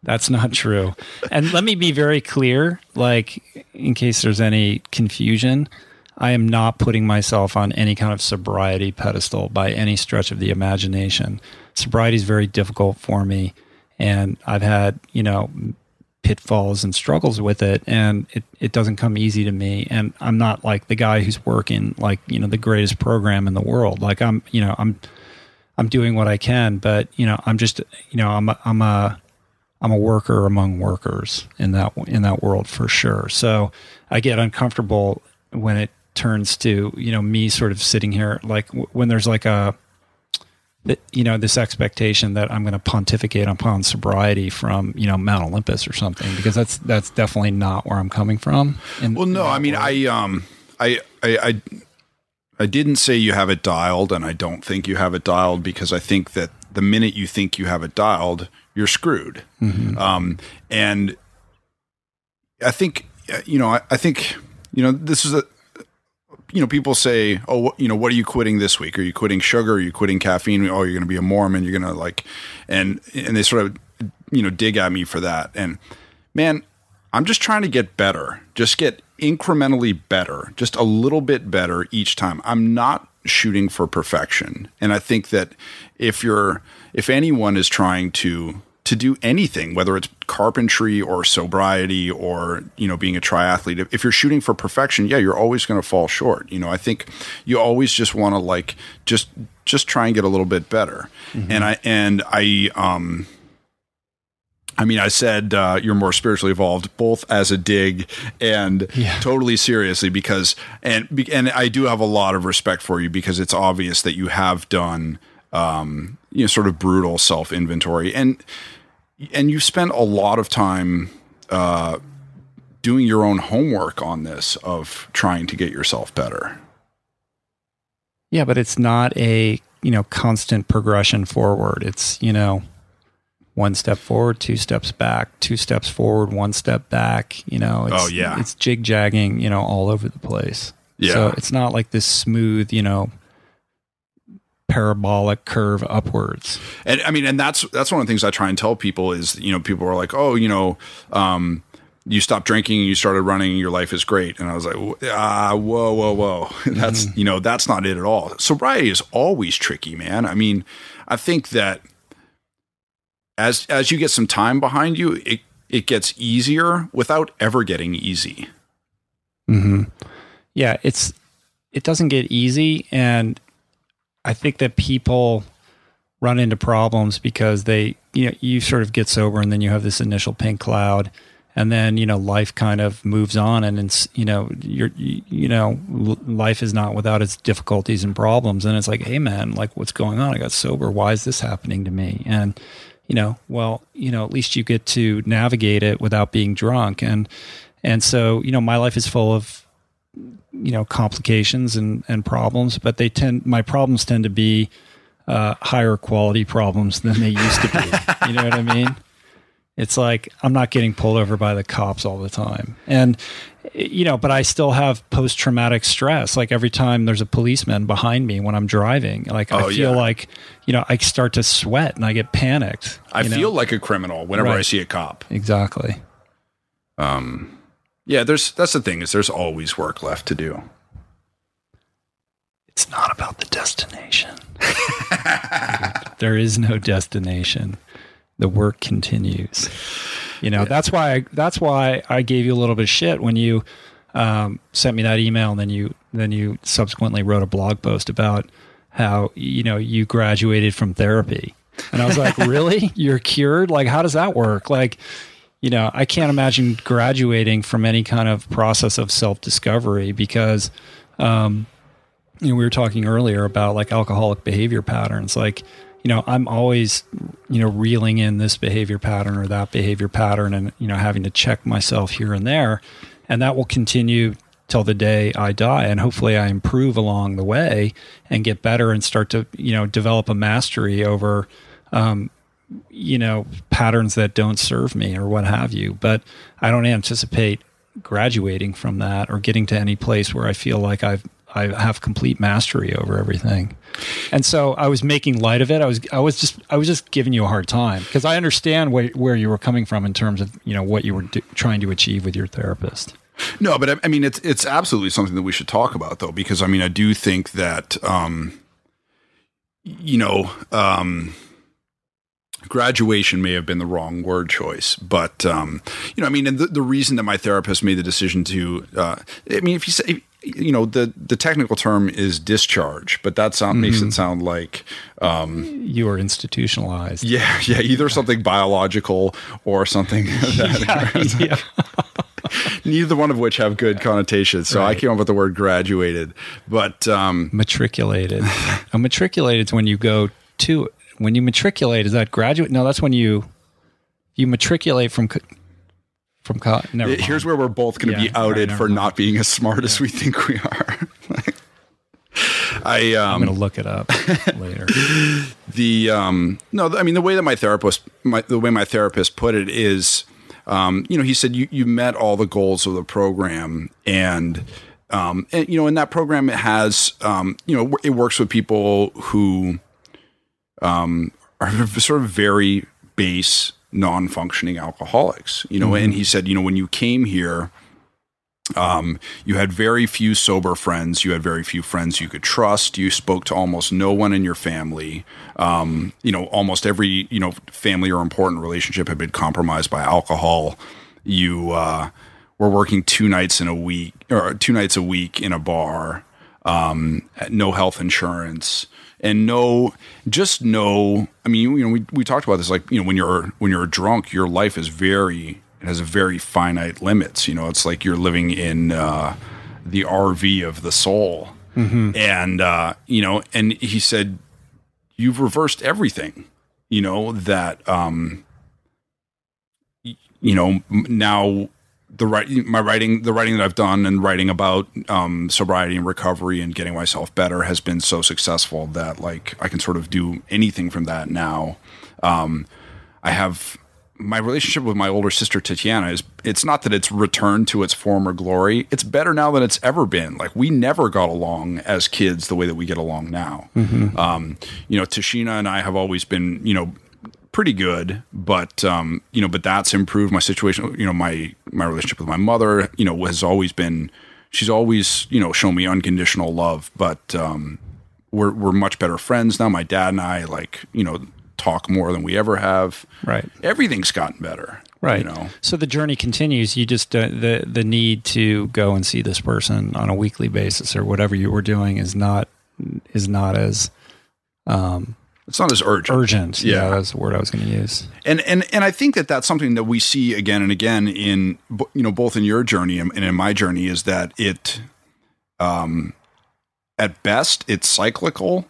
That's not true. And let me be very clear, like in case there's any confusion, I am not putting myself on any kind of sobriety pedestal by any stretch of the imagination. Sobriety is very difficult for me and I've had, you know, pitfalls and struggles with it and it, it doesn't come easy to me and i'm not like the guy who's working like you know the greatest program in the world like i'm you know i'm i'm doing what i can but you know i'm just you know i'm a, i'm a I'm a worker among workers in that in that world for sure. So I get uncomfortable when it turns to you know me sort of sitting here like when there's like a you know this expectation that I'm going to pontificate upon sobriety from you know Mount Olympus or something because that's that's definitely not where I'm coming from. In, well, no, I mean world. I um I I. I I didn't say you have it dialed, and I don't think you have it dialed because I think that the minute you think you have it dialed, you're screwed. Mm-hmm. Um, and I think, you know, I, I, think, you know, this is a, you know, people say, oh, you know, what are you quitting this week? Are you quitting sugar? Are you quitting caffeine? Oh, you're going to be a Mormon. You're going to like, and, and they sort of, you know, dig at me for that. And man, I'm just trying to get better, just get incrementally better, just a little bit better each time. I'm not shooting for perfection. And I think that if you're, if anyone is trying to to do anything, whether it's carpentry or sobriety or, you know, being a triathlete. If you're shooting for perfection, yeah, you're always going to fall short. You know, I think you always just want to like just just try and get a little bit better. Mm-hmm. And I and I um I mean, I said uh, you're more spiritually evolved, both as a dig and yeah. totally seriously, because and and I do have a lot of respect for you because it's obvious that you have done um, you know sort of brutal self inventory and and you spent a lot of time uh, doing your own homework on this of trying to get yourself better. Yeah, but it's not a you know constant progression forward. It's you know one step forward, two steps back, two steps forward, one step back. You know, it's, oh yeah, it's jig jagging. You know, all over the place. Yeah, so it's not like this smooth. You know, parabolic curve upwards. And I mean, and that's that's one of the things I try and tell people is you know people are like, oh, you know. Um, you stopped drinking you started running your life is great and i was like ah whoa whoa whoa that's mm. you know that's not it at all sobriety is always tricky man i mean i think that as as you get some time behind you, it it gets easier without ever getting easy. Mm-hmm. Yeah, it's it doesn't get easy, and I think that people run into problems because they you know you sort of get sober and then you have this initial pink cloud and then you know life kind of moves on and it's you know you're you know life is not without its difficulties and problems. And it's like hey man like what's going on? I got sober. Why is this happening to me? And you know well you know at least you get to navigate it without being drunk. And and so you know my life is full of you know complications and and problems but they tend my problems tend to be uh, higher quality problems than they used to be you know what i mean it's like I'm not getting pulled over by the cops all the time. And you know, but I still have post traumatic stress. Like every time there's a policeman behind me when I'm driving, like oh, I feel yeah. like, you know, I start to sweat and I get panicked. I know? feel like a criminal whenever right. I see a cop. Exactly. Um yeah, there's that's the thing is there's always work left to do. It's not about the destination. there is no destination the work continues. You know, yeah. that's why I, that's why I gave you a little bit of shit when you um, sent me that email, and then you then you subsequently wrote a blog post about how you know you graduated from therapy, and I was like, really? You're cured? Like, how does that work? Like, you know, I can't imagine graduating from any kind of process of self discovery because, um, you know, we were talking earlier about like alcoholic behavior patterns, like you know, I'm always, you know, reeling in this behavior pattern or that behavior pattern and, you know, having to check myself here and there. And that will continue till the day I die. And hopefully I improve along the way and get better and start to, you know, develop a mastery over, um, you know, patterns that don't serve me or what have you. But I don't anticipate graduating from that or getting to any place where I feel like I've I have complete mastery over everything. And so I was making light of it. I was I was just I was just giving you a hard time because I understand where, where you were coming from in terms of you know what you were do, trying to achieve with your therapist. No, but I, I, mean it's it's absolutely something that we should talk about though because I mean I do think that um, you know um, graduation may have been the wrong word choice, but um, you know, I mean, and the, the reason that my therapist made the decision to, uh, I mean, if you say, you know, the the technical term is discharge, but that sound mm-hmm. makes it sound like um, you are institutionalized. Yeah, yeah, either something biological or something. That, yeah, yeah. neither one of which have good connotations. So right. I came up with the word graduated, but um, matriculated. a matriculated is when you go to when you matriculate, is that graduate? No, that's when you you matriculate from from college. Never Here's where we're both going to yeah, be outed right, for mind. not being as smart yeah. as we think we are. I um, I'm going to look it up later. The um, no, I mean the way that my therapist, my, the way my therapist put it is, um, you know, he said you you met all the goals of the program and. Um, and you know, in that program, it has, um, you know, it works with people who um, are sort of very base non-functioning alcoholics you know mm-hmm. and he said you know when you came here um, you had very few sober friends. You had very few friends you could trust. You spoke to almost no one in your family. Um, you know, almost every you know family or important relationship had been compromised by alcohol. You uh, were working two nights in a week or two nights a week in a bar. Um, no health insurance and know just know i mean you know we, we talked about this like you know when you're when you're drunk your life is very it has a very finite limits you know it's like you're living in uh, the rv of the soul mm-hmm. and uh, you know and he said you've reversed everything you know that um you know now the writing, my writing, the writing that I've done and writing about um, sobriety and recovery and getting myself better has been so successful that like I can sort of do anything from that now. Um, I have my relationship with my older sister Tatiana is it's not that it's returned to its former glory. It's better now than it's ever been. Like we never got along as kids the way that we get along now. Mm-hmm. Um, you know, Tashina and I have always been, you know, pretty good, but um, you know, but that's improved my situation. You know, my my relationship with my mother, you know, has always been. She's always, you know, shown me unconditional love, but um, we're we're much better friends now. My dad and I, like, you know, talk more than we ever have. Right. Everything's gotten better. Right. You know. So the journey continues. You just uh, the the need to go and see this person on a weekly basis or whatever you were doing is not is not as um, It's not as urgent. urgent. Yeah. that's the word I was going to use. and and and I think that that's something that we see again and again in you know both in your journey and in my journey is that it um at best it's cyclical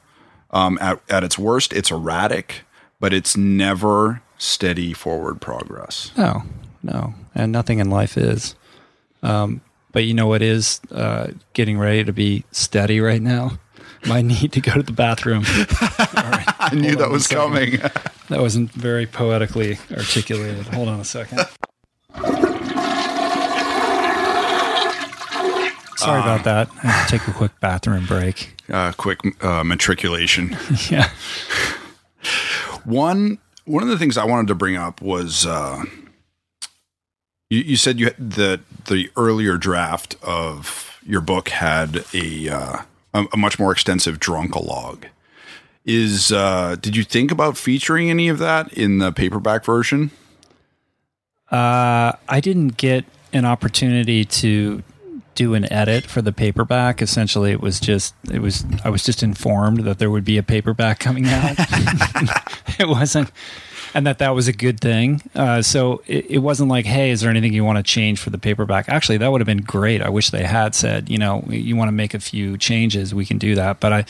um at at its worst it's erratic but it's never steady forward progress No, no, and nothing in life is. Um, but you know what is uh, getting ready to be steady right now? My need to go to the bathroom. I knew that was coming That wasn't very poetically articulated. Hold on a second. Sorry about that. I have to take a quick bathroom break. uh quick uh matriculation Yeah. One one of the things I wanted to bring up was uh, you, you said you had the the earlier draft of your book had a uh, a, a much more extensive drunkalog. Is uh, did you think about featuring any of that in the paperback version? Uh, I didn't get an opportunity to do an edit for the paperback. Essentially, it was just it was I was just informed that there would be a paperback coming out. it wasn't, and that that was a good thing. Uh, so it, it wasn't like, hey, is there anything you want to change for the paperback? Actually, that would have been great. I wish they had said, you know, you want to make a few changes, we can do that. But I,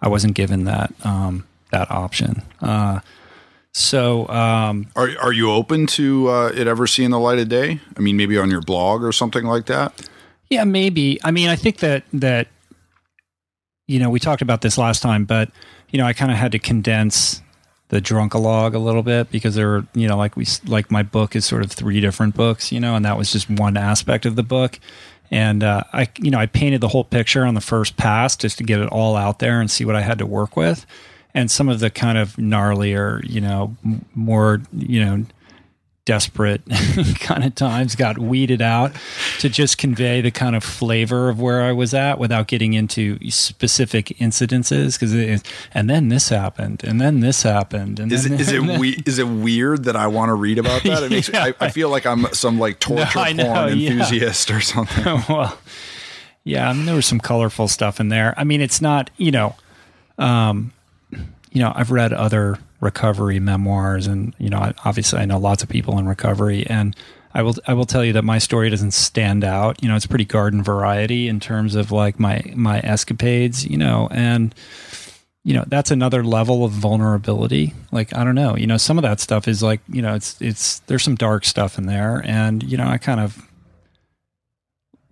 I wasn't given that um, that option. Uh, so um, Are are you open to uh, it ever seeing the light of day? I mean, maybe on your blog or something like that. Yeah, maybe. I mean, I think that that you know we talked about this last time, but you know, I kind of had to condense the drunkalog a little bit because there were you know like we like my book is sort of three different books, you know, and that was just one aspect of the book. And uh, I, you know, I painted the whole picture on the first pass just to get it all out there and see what I had to work with. And some of the kind of gnarlier, you know, more, you know, desperate kind of times got weeded out to just convey the kind of flavor of where I was at without getting into specific incidences because and then this happened and then this happened and Is then, it is it and then- we, is it weird that I want to read about that? It makes I, I feel like I'm some like torture I know, porn yeah. enthusiast or something. well, yeah, I mean, there was some colorful stuff in there. I mean, it's not, you know, um, you know, I've read other recovery memoirs, and you know, obviously, I know lots of people in recovery, and I will, I will tell you that my story doesn't stand out. You know, it's pretty garden variety in terms of like my my escapades. You know, and you know that's another level of vulnerability like i don't know you know some of that stuff is like you know it's it's there's some dark stuff in there and you know i kind of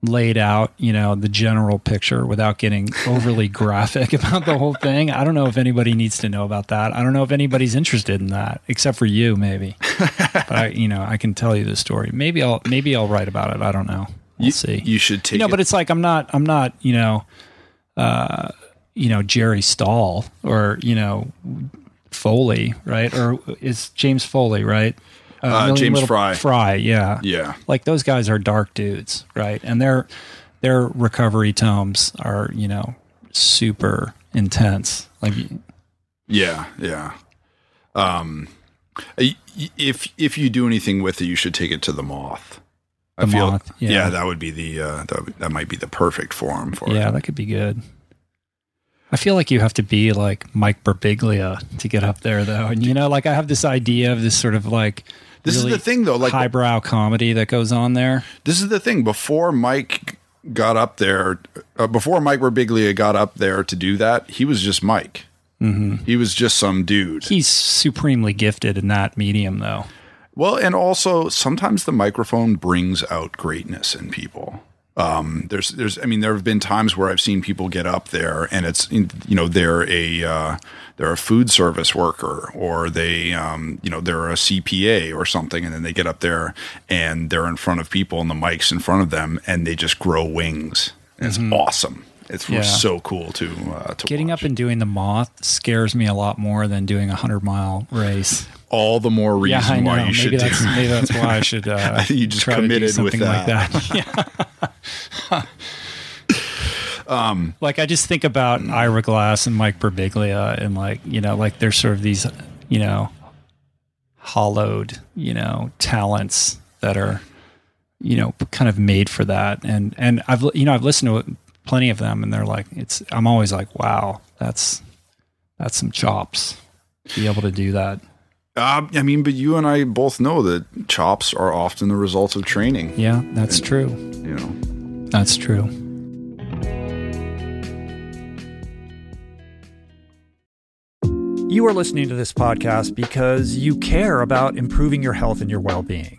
laid out you know the general picture without getting overly graphic about the whole thing. I don't know if anybody needs to know about that. I don't know if anybody's interested in that except for you maybe. But i you know i can tell you the story. Maybe i'll maybe i'll write about it. I don't know. We'll you, see. You should take you know, it. but it's like I'm not, I'm not, you know, uh, you know, Jerry Stahl or you know, Foley, right? Or is James Foley, right? Uh, James Frey. Frey, yeah, yeah. Like those guys are dark dudes, right? And their their recovery tomes are, you know, super intense. Like, Yeah, yeah. Um, if if you do anything with it, you should take it to the moth. I The feel, Moth, yeah. yeah. that would be the uh, that, that might be the perfect form for it. yeah, it. that could be good. I feel like you have to be like Mike Birbiglia to get up there, though. And you know, like I have this idea of this sort of like This is the thing, though. Like highbrow comedy that goes on there. this is the thing. Before Mike got up there, uh, before Mike Birbiglia got up there to do that, he was just Mike. Mm-hmm. He was just some dude. He's supremely gifted in that medium, though. Well, and also sometimes the microphone brings out greatness in people. Um, there's, there's, I mean, there have been times where I've seen people get up there, and it's, you know, they're a, uh, they're a food service worker, or they, um, you know, they're a CPA or something, and then they get up there and they're in front of people, and the mic's in front of them, and they just grow wings. It's awesome. It's Mm-hmm. Yeah. so cool to uh, to Getting watch. up and doing the moth scares me a lot more than doing a hundred mile race. All the more reason yeah, I know. why you maybe should do. that's maybe that's why I should. Uh, I think you just try to do committed with something like that. that. Yeah. like I just think about Ira Glass and Mike Birbiglia, and like you know, like there's sort of these you know, hollowed, you know, talents that are, you know, kind of made for that. And and I've you know I've listened to plenty of them, and they're like, it's. I'm always like, wow, that's that's some chops. to Be able to do that. Uh, I mean, but you and I both know that chops are often the result of training. Yeah, that's true. You know, That's true. You are listening to this podcast because you care about improving your health and your well being.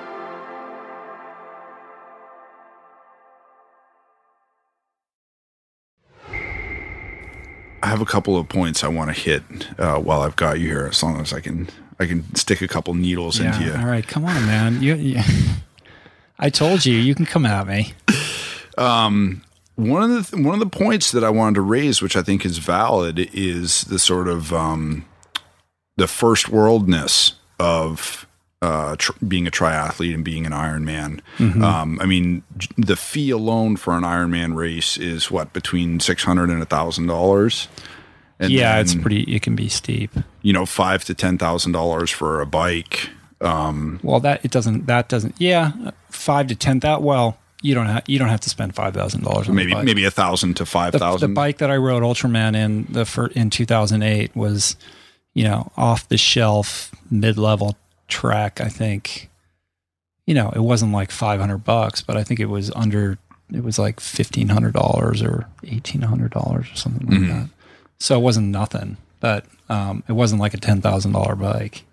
I have a couple of points I want to hit uh, while I've got you here, as long as I can. I can stick a couple needles into you. All right, come on, man. You, you, I told you, you can come at me. one of the one of the points that I wanted to raise, which I think is valid, is the sort of um, the first worldness of uh, tr- being a triathlete and being an Ironman. Um, I mean, the fee alone for an Ironman race is what between six hundred and a thousand dollars. yeah, it's pretty. It can be steep. you know five to ten thousand dollars for a bike. Um, Well, that it doesn't. That doesn't. Yeah, five to ten thousand. Well, you don't have. You don't have to spend five thousand dollars on Maybe bike. maybe a thousand to five thousand. The, the bike that I rode Ultraman in the fir- in 2008 was, you know, off the shelf mid level Trek. I think, you know, it wasn't like 500 bucks, but I think it was under. It was like fifteen hundred dollars or eighteen hundred dollars or something like that. So it wasn't nothing, but um, it wasn't like a ten thousand dollar bike.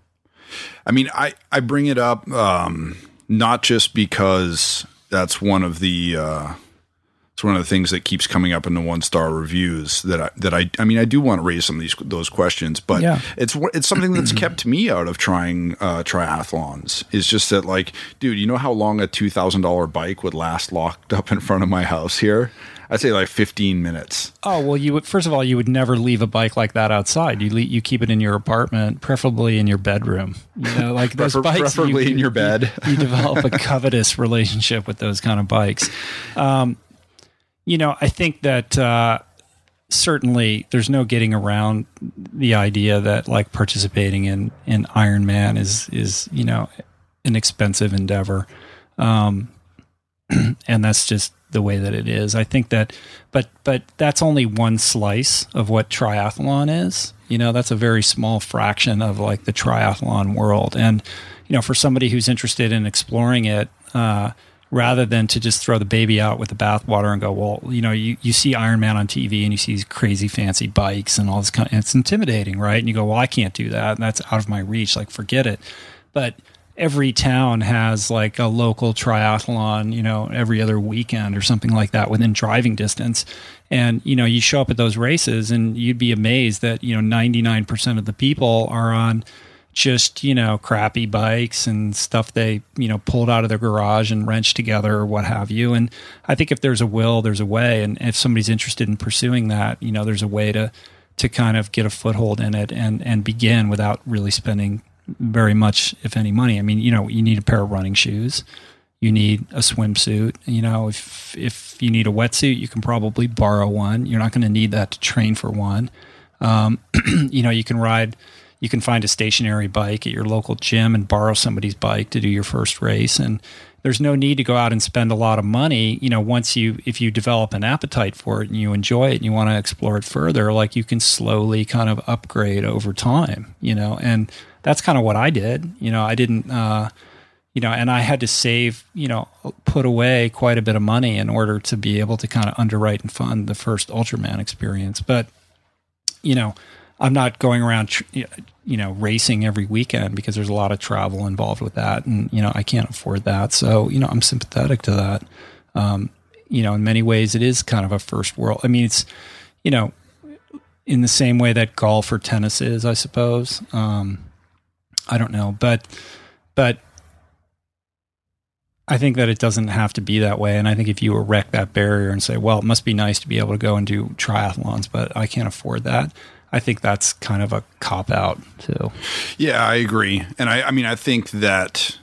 I mean, I, I bring it up um, not just because that's one of the uh, it's one of the things that keeps coming up in the one star reviews that I that I I mean I do want to raise some of these those questions, but Yeah. it's it's something that's kept me out of trying uh, triathlons. Is just that like, dude, you know how long a two thousand dollar bike would last locked up in front of my house here? I'd say like fifteen minutes. Oh well, you would first of all you would never leave a bike like that outside. You le- you keep it in your apartment, preferably in your bedroom. You know, like those Prefer- bikes. you- preferably in your you- bed. You, develop a covetous relationship with those kind of bikes. Um, you know, I think that uh, certainly there's no getting around the idea that like participating in in Ironman is is you know an expensive endeavor. Um, and that's just the way that it is. I think that, but but that's only one slice of what triathlon is. You know, that's a very small fraction of like the triathlon world. And you know, for somebody who's interested in exploring it, uh, rather than to just throw the baby out with the bathwater and go, well, you know, you, you see Ironman on TV and you see these crazy fancy bikes and all this kind. Of, it's intimidating, right? And you go, well, I can't do that. And that's out of my reach. Like, forget it. But every town has like a local triathlon, you know, every other weekend or something like that within driving distance. And, you know, you show up at those races and you'd be amazed that, you know, 99% of the people are on just, you know, crappy bikes and stuff they, you know, pulled out of their garage and wrenched together or what have you. And I think if there's a will, there's a way. And if somebody's interested in pursuing that, you know, there's a way to, to kind of get a foothold in it and, and begin without really spending very much, if any, money. I mean, you know, you need a pair of running shoes. You need a swimsuit. You know, if if you need a wetsuit, you can probably borrow one. You're not going to need that to train for one. Um, you know, you can ride. You can find a stationary bike at your local gym and borrow somebody's bike to do your first race. And there's no need to go out and spend a lot of money. You know, once you if you develop an appetite for it and you enjoy it and you want to explore it further, like you can slowly kind of upgrade over time. You know, and that's kind of what I did. You know, I didn't, uh, you know, and I had to save, you know, put away quite a bit of money in order to be able to kind of underwrite and fund the first Ultraman experience. But, you know, I'm not going around, you know, racing every weekend because there's a lot of travel involved with that. And, you know, I can't afford that. So, you know, I'm sympathetic to that. Um, you know, in many ways, it is kind of a first world. I mean, it's, you know, in the same way that golf or tennis is, I suppose. Um, I don't know, but but I think that it doesn't have to be that way. And I think if you erect that barrier and say, well, it must be nice to be able to go and do triathlons, but I can't afford that. I think that's kind of a cop out too. Yeah, I agree. And I, I mean, I think that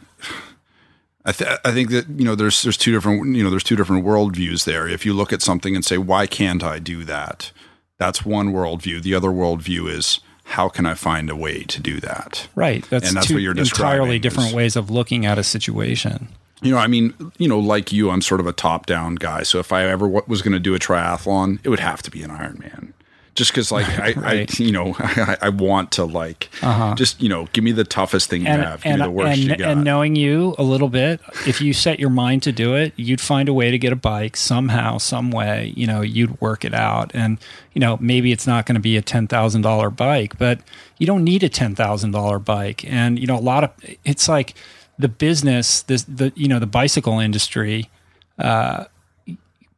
I, th- I think that you know there's there's two different you know there's two different worldviews there. If you look at something and say why can't I do that, that's one worldview. The other worldview is how can I find a way to do that? Right. That's, And that's two what you're entirely different is- ways of looking at a situation. You know, I mean, you know, like you, I'm sort of a top down guy. So if I ever was going to do a triathlon, it would have to be an Ironman. Just because, like, I, Right. I, you know, I, I want to, like, just, you know, give me the toughest thing you and have, give and, me the worst and, you got. and knowing you a little bit, if you set your mind to do it, you'd find a way to get a bike somehow, some way. You know, you'd work it out, and you know maybe it's not going to be a ten thousand dollar bike, but you don't need a ten thousand dollar bike. And you know, a lot of it's like the business, this the you know the bicycle industry uh,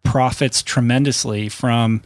profits tremendously from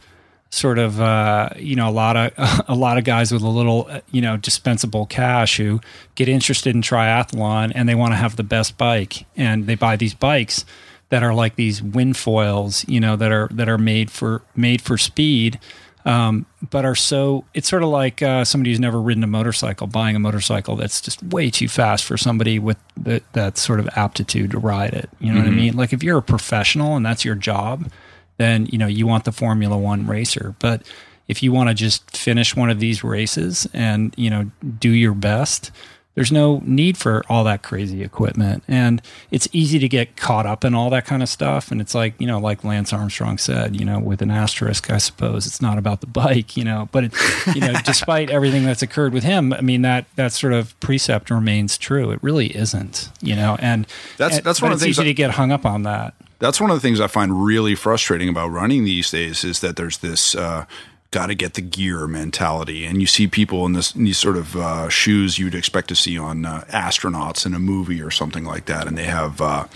sort of uh, you know a lot of a lot of guys with a little uh, you know dispensable cash who get interested in triathlon and they want to have the best bike. And they buy these bikes that are like these wind foils you know that are that are made for made for speed um, but are so it's sort of like uh, somebody who's never ridden a motorcycle buying a motorcycle that's just way too fast for somebody with that that sort of aptitude to ride it. You know what i mean? Like if you're a professional and that's your job then you know you want the Formula One racer. But if you want to just finish one of these races and you know do your best, there's no need for all that crazy equipment, and it's easy to get caught up in all that kind of stuff. And it's like you know, like Lance Armstrong said, you know, with an asterisk, I suppose it's not about the bike, you know. But it, you know, despite everything that's occurred with him, I mean that that sort of precept remains true. It really isn't, you know, and That's- and- that's one of the it's things easy I- to get hung up on that. That's one of the things I find really frustrating about running these days is that there's this uh, got to get the gear mentality, and you see people in this in these sort of uh, shoes you'd expect to see on uh, astronauts in a movie or something like that, and they have uh,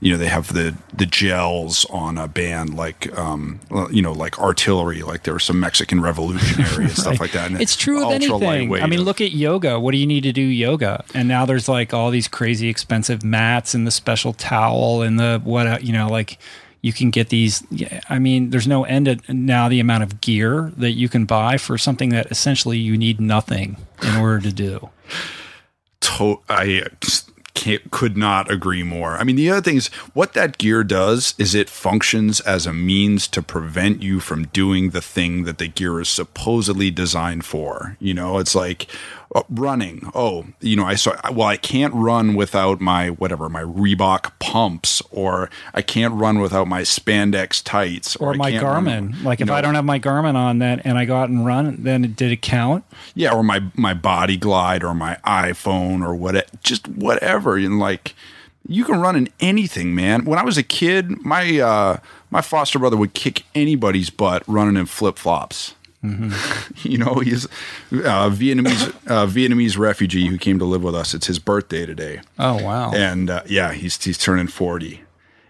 you know they have the the gels on a band like um, you know like artillery, like there was some Mexican revolutionary and stuff like that. And It's true of anything. I mean, look at yoga. What do you need to do yoga? And now there's like all these crazy expensive mats and the special towel and the what you know, like you can get these. I mean, there's no end to now the amount of gear that you can buy for something that essentially you need nothing in order to do. to- I could not agree more. I mean, the other thing is what that gear does is it functions as a means to prevent you from doing the thing that the gear is supposedly designed for. You know, it's like running. Oh, you know, I saw. Well, I can't run without my whatever my Reebok pumps, or I can't run without my spandex tights, Or I my can't run- Garmin. Like if I don't have my Garmin on that and I go out and run, then it, did it count? yeah, or my my body glide or my iPhone or what just whatever. And like you can run in anything, man. When I was a kid, my uh my foster brother would kick anybody's butt running in flip flops. you know, he's a Vietnamese uh, Vietnamese refugee who came to live with us. It's his birthday today. Oh wow! And uh, yeah, he's he's turning forty.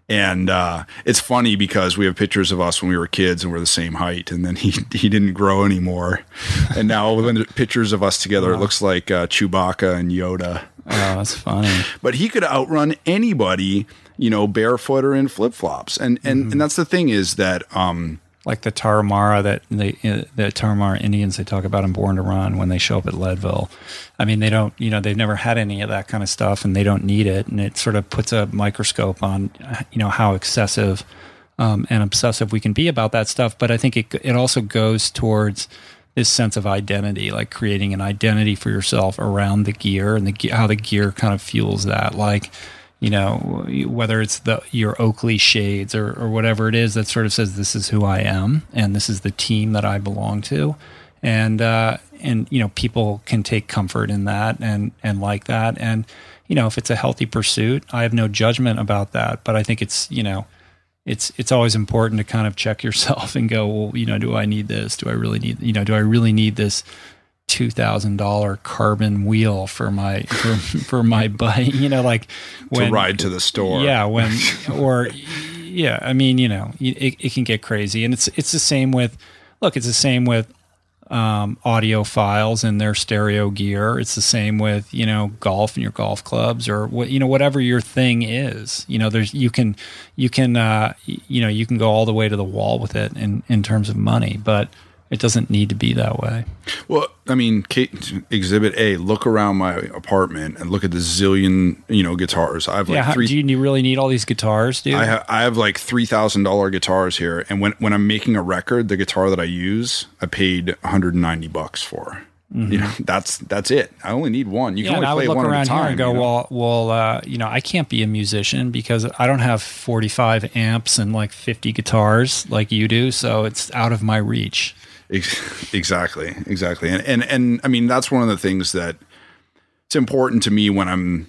And uh, it's funny because we have pictures of us when we were kids and we're the same height, and then he he didn't grow anymore. And now when the pictures of us together, it looks like uh, Chewbacca and Yoda. Oh, that's funny. But he could outrun anybody, you know, barefoot or in flip flops. And and and that's the thing is that um, like the Tarahumara that they uh, the Tarahumara Indians they talk about in Born to Run when they show up at Leadville. I mean, they don't, you know, they've never had any of that kind of stuff, and they don't need it, and it sort of puts a microscope on, you know, how excessive um, and obsessive we can be about that stuff. But I think it it also goes towards this sense of identity, like creating an identity for yourself around the gear and the how the gear kind of fuels that, like you know, whether it's the your Oakley shades or, or whatever it is that sort of says this is who I am and this is the team that I belong to, and uh, and you know people can take comfort in that and and like that, and you know if it's a healthy pursuit, I have no judgment about that, but I think it's you know. It's it's always important to kind of check yourself and go, well, you know, do I need this? Do I really need, you know, do I really need this two thousand dollar carbon wheel for my for, for my bike. You know, like to ride to the store. Yeah, when or yeah, I mean, you know, it, it can get crazy, and it's it's the same with. Look, it's the same with um, audiophiles and their stereo gear. It's the same with you know golf and your golf clubs or what you know whatever your thing is. You know, there's you can you can uh, you know you can go all the way to the wall with it in in terms of money, but it doesn't need to be that way. Well, I mean, Kate, Exhibit A. Look around my apartment and look at the zillion, you know, guitars. I have like yeah, how, three. do you really need all these guitars, dude? I have, I have like three thousand dollar guitars here, and when when I'm making a record, the guitar that I use, I paid 190 bucks for. You know, that's that's it. I only need one. You Mm-hmm. yeah, can and I only would play look one around at a time. here and go, you know? well, well, uh, you know, I can't be a musician because I don't have 45 amps and like 50 guitars like you do, so it's out of my reach. Ex- Exactly, exactly, and and and I mean that's one of the things that it's important to me when I'm,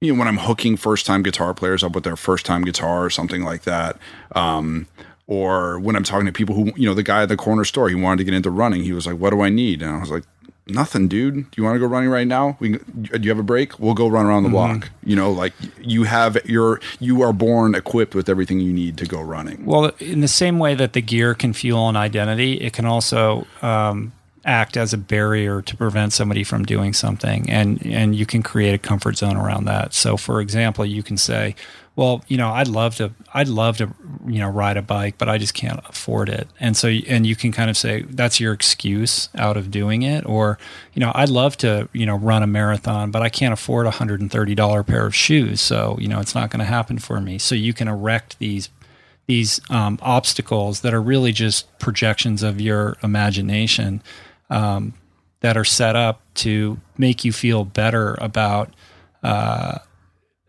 you know, when I'm hooking first time guitar players up with their first time guitar or something like that, um, or when I'm talking to people who, you know, the guy at the corner store, he wanted to get into running. He was like, "What do I need?" And I was like, "Nothing, dude. Do you want to go running right now? We can, do you have a break? We'll go run around the block. You know, like you have your you are born equipped with everything you need to go running. Well, in the same way that the gear can fuel an identity, it can also um, act as a barrier to prevent somebody from doing something, and and you can create a comfort zone around that. So, for example, you can say, "Well, you know, I'd love to, I'd love to, you know, ride a bike, but I just can't afford it." And so, and you can kind of say that's your excuse out of doing it, or you know, I'd love to, you know, run a marathon, but I can't afford a hundred and thirty dollar pair of shoes, so you know, it's not going to happen for me. So you can erect these these um, obstacles that are really just projections of your imagination um, that are set up to make you feel better about uh,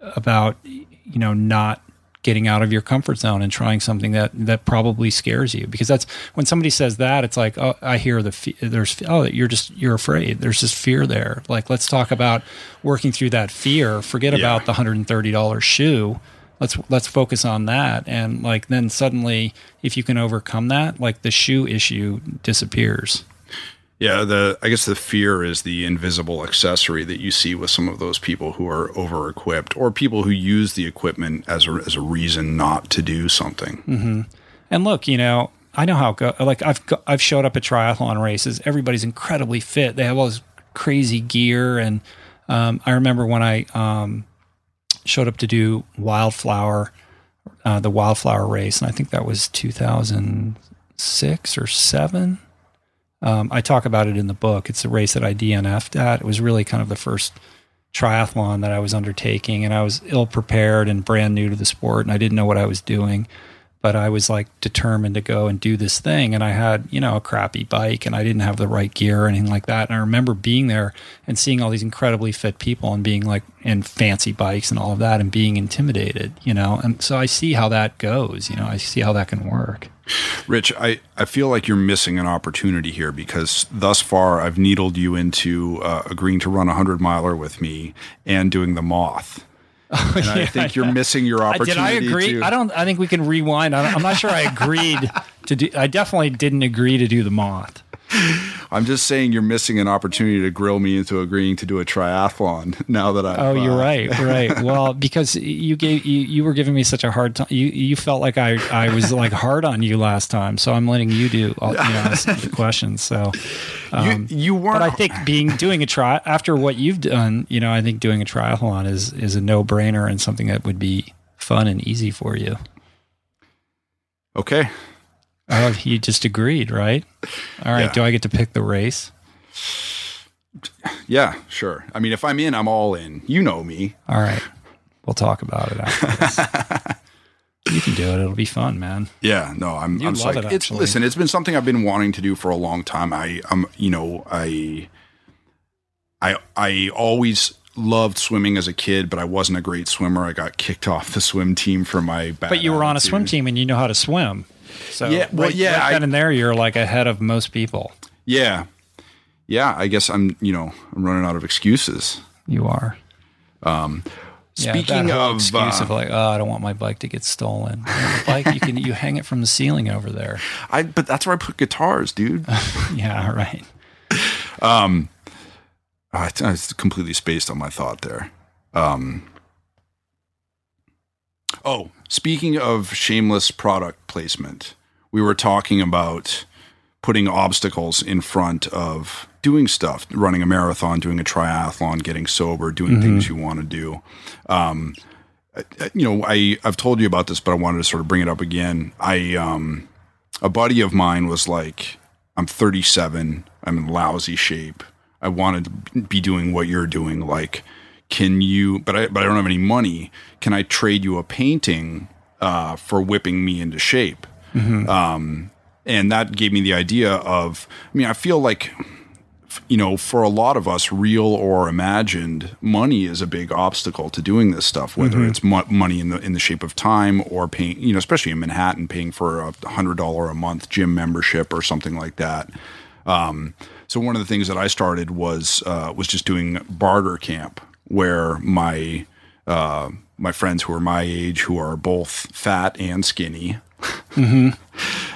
about you know not getting out of your comfort zone and trying something that that probably scares you. Because that's when somebody says that it's like oh I hear the fe- there's oh you're just you're afraid. There's just fear there. Like let's talk about working through that fear. Forget Yeah. about the $130 shoe. Let's let's focus on that. And like then suddenly if you can overcome that like the shoe issue disappears Yeah, the I guess the fear is the invisible accessory that you see with some of those people who are over equipped or people who use the equipment as a, as a reason not to do something. And look, you know, I know how go. Like I've I've showed up at triathlon races. Everybody's incredibly fit. They have all this crazy gear, and um, I remember when I um, showed up to do Wildflower, uh, the Wildflower race, and I think that was 2006 or seven. Um, I talk about it in the book. It's a race that I DNF'd at. It was really kind of the first triathlon that I was undertaking, and I was ill prepared and brand new to the sport, and I didn't know what I was doing. But I was like determined to go and do this thing, and I had you know a crappy bike, and I didn't have the right gear or anything like that. And I remember being there and seeing all these incredibly fit people and being like in fancy bikes and all of that, and being intimidated, you know. And so I see how that goes. You know, I see how that can work. Rich, I, I feel like you're missing an opportunity here because thus far I've needled you into uh, agreeing to run a 100 miler with me and doing the moth. And I think you're missing your opportunity. Did I agree? to- I don't. I think we can rewind. I don't, I'm not sure I agreed to do. I definitely didn't agree to do the moth. I'm just saying you're missing an opportunity to grill me into agreeing to do a triathlon now that I Oh, you're right, right. Well, because you gave you, you were giving me such a hard time. You you felt like I I was like hard on you last time, so I'm letting you do all, you know the questions. So, um, you, you weren't but I think being doing a try after what you've done, you know, I think doing a triathlon is is a no brainer and something that would be fun and easy for you. okay. Oh, you just agreed, right? All right. Yeah. Do I get to pick the race? Yeah, sure. I mean, if I'm in, I'm all in. You know me. All right. We'll talk about it after this. you can do it. It'll be fun, man. Yeah, no, I'm. You I'm love psyched. it, It's actually. listen. It's been something I've been wanting to do for a long time. I, I'm, you know, I, I, I always loved swimming as a kid, but I wasn't a great swimmer. I got kicked off the swim team for my bad. But you were on a attitude. swim team and you know how to swim. So Yeah, well, right, yeah, right I- then and there, you're like ahead of most people. Yeah, yeah. I guess I'm. You know, I'm running out of excuses. You are. Speaking yeah, of, excuse uh, of like, oh, I don't want my bike to get stolen. Bike, you can you hang it from the ceiling over there. I. But that's where I put guitars, dude. Yeah, right. I, I was completely spaced on my thought there. Um, oh, speaking of shameless product placement, we were talking about putting obstacles in front of doing stuff, running a marathon, doing a triathlon, getting sober, doing things you want to do. Um, you know, I I've told you about this, but I wanted to sort of bring it up again. I um, a buddy of mine was like, I'm 37, I'm in lousy shape. I wanted to be doing what you're doing. Like, can you? But I but I don't have any money. Can I trade you a painting uh, for whipping me into shape? Um, and that gave me the idea of. I mean, I feel like you know, for a lot of us, real or imagined, money is a big obstacle to doing this stuff. Whether it's mo- money in the in the shape of time or paying, you know, especially in Manhattan, paying for a hundred dollar a month gym membership or something like that. Um, so one of the things that I started was uh, was just doing barter camp, where my uh, my friends who are my age, who are both fat and skinny,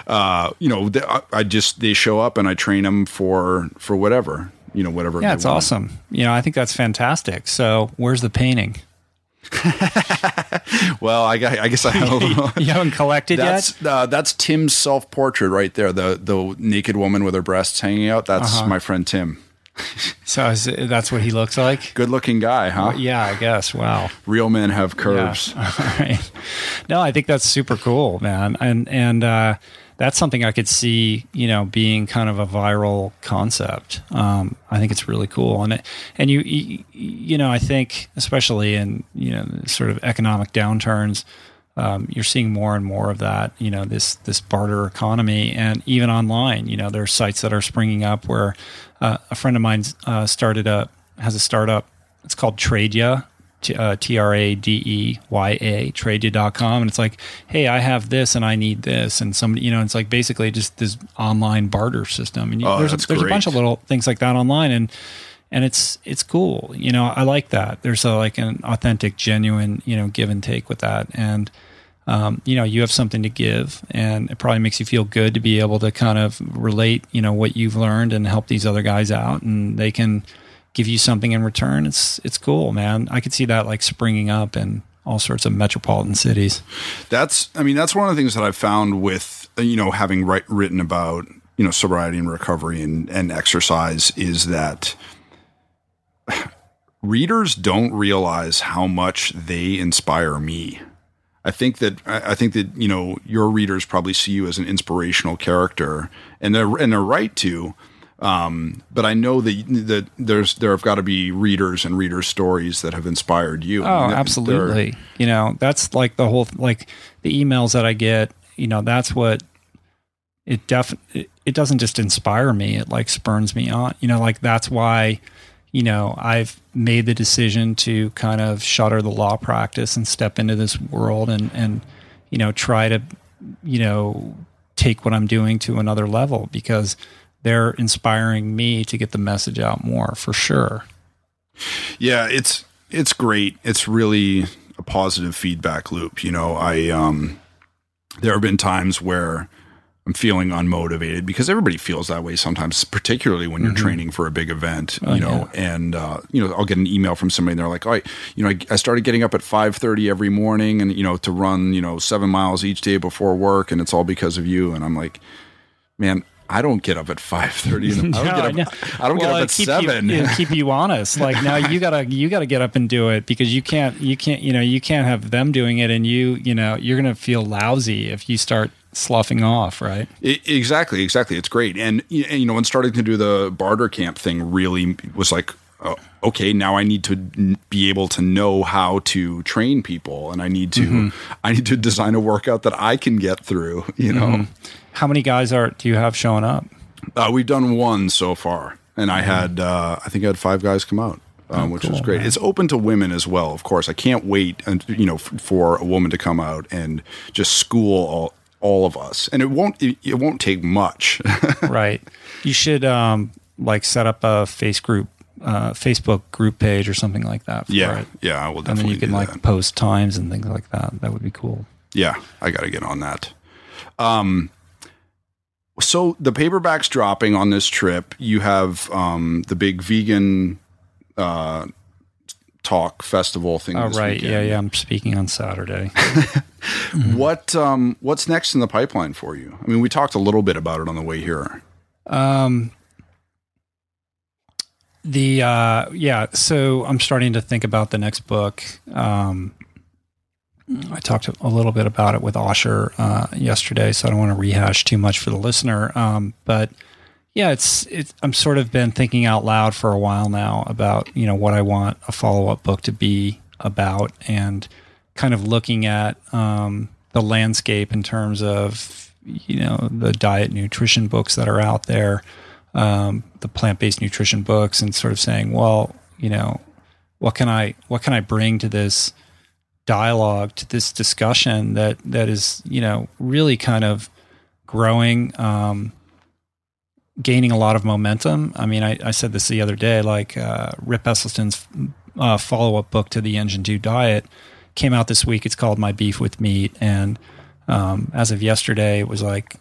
uh, you know, th- I, I just they show up and I train them for for whatever, you know, whatever. Yeah, it's want. awesome. You know, I think that's fantastic. So, where's the painting? Well, I, I guess I have a little. You haven't collected yet? That's uh, that's Tim's self portrait right there. The the naked woman with her breasts hanging out. That's Uh-huh. my friend Tim. So is that's what he looks like. Good looking guy, huh? Yeah, I guess. Wow. Real men have curves. Yeah. All right. No, I think that's super cool, man. And and uh, that's something I could see, you know, being kind of a viral concept. Um, I think it's really cool, and it, and you, you you know, I think especially in you know sort of economic downturns. Um, you're seeing more and more of that, you know, this this barter economy, and even online, you know, there are sites that are springing up where uh, a friend of mine uh, started a has a startup. It's called Tradeya, T- uh, R A D E Y A, tradeya.com. And it's like, hey, I have this and I need this. And somebody, you know, it's like basically just this online barter system. And you, Oh, there's, a, there's a bunch of little things like that online. And, and it's, it's cool. You know, I like that. There's a, like an authentic, genuine, you know, give and take with that. And, um, you know, you have something to give, and it probably makes you feel good to be able to kind of relate, you know, what you've learned and help these other guys out, and they can give you something in return. It's it's cool, man. I could see that like springing up in all sorts of metropolitan cities. That's, I mean, that's one of the things that I've found with, you know, having write, written about, you know, sobriety and recovery and, and exercise is that readers don't realize how much they inspire me. I think that I think that you know your readers probably see you as an inspirational character, and they're and they're right to. Um, but I know that that there's there have got to be readers and readers' stories that have inspired you. Oh, I absolutely. You know, that's like the whole like the emails that I get. You know, that's what it def it, it doesn't just inspire me. It like spurns me on. You know, like that's why you know I've made the decision to kind of shutter the law practice and step into this world and and you know try to you know take what I'm doing to another level because they're inspiring me to get the message out more for sure. Yeah, it's it's great. It's really a positive feedback loop. You know, I um, there have been times where I'm feeling unmotivated because everybody feels that way sometimes, particularly when you're training for a big event, you know. And uh, you know, I'll get an email from somebody and they're like, "Oh, I, you know, I, I started getting up at 5:30 every morning, and you know, to run, you know, seven miles each day before work, and it's all because of you." And I'm like, "Man." I don't get up at five thirty. I don't No, get up. know. I don't Well, get up at keep seven. You, keep you honest. Like now, you gotta you gotta get up and do it because you can't you can't you know you can't have them doing it and you you know you're gonna feel lousy if you start sloughing off, right? I- exactly, exactly. It's great, and you know, when starting to do the barter camp thing, really was like, uh, okay, now I need to be able to know how to train people, and I need to, Mm-hmm. I need to design a workout that I can get through. You know, Mm-hmm. How many guys are do you have showing up? uh, we've done one so far, and I had, uh, I think I had five guys come out. Um, which Mm-hmm. Oh, cool, great. man. It's open to women as well, of course. I can't wait, and you know, for a woman to come out and just school all, all of us. And it won't, it, it won't take much. right. You should um like set up a face group, uh, Facebook group page or something like that. For Yeah, it. yeah, I will And definitely then you can like that. post times and things like that. That would be cool. Yeah, I got to get on that. Um, so the paperbacks dropping on this trip. You have um the big vegan uh talk festival thing. Oh right, weekend. yeah, yeah. I'm speaking on Saturday. What um what's next in the pipeline for you? I mean, we talked a little bit about it on the way here. Um, the uh, yeah, so I'm starting to think about the next book. Um, I talked a little bit about it with Osher uh, yesterday, so I don't want to rehash too much for the listener. Um, but yeah, it's it's I'm sort of been thinking out loud for a while now about you know what I want a follow up book to be about, and kind of looking at um, the landscape in terms of you know the diet nutrition books that are out there, um, the plant based nutrition books, and sort of saying, well, you know, what can I what can I bring to this dialogue to this discussion that that is you know really kind of growing um, gaining a lot of momentum. I mean i, I said this the other day like uh, rip esselstyn's uh, follow-up book to the engine 2 diet came out this week. It's called my beef with meat. And um, as of yesterday it was like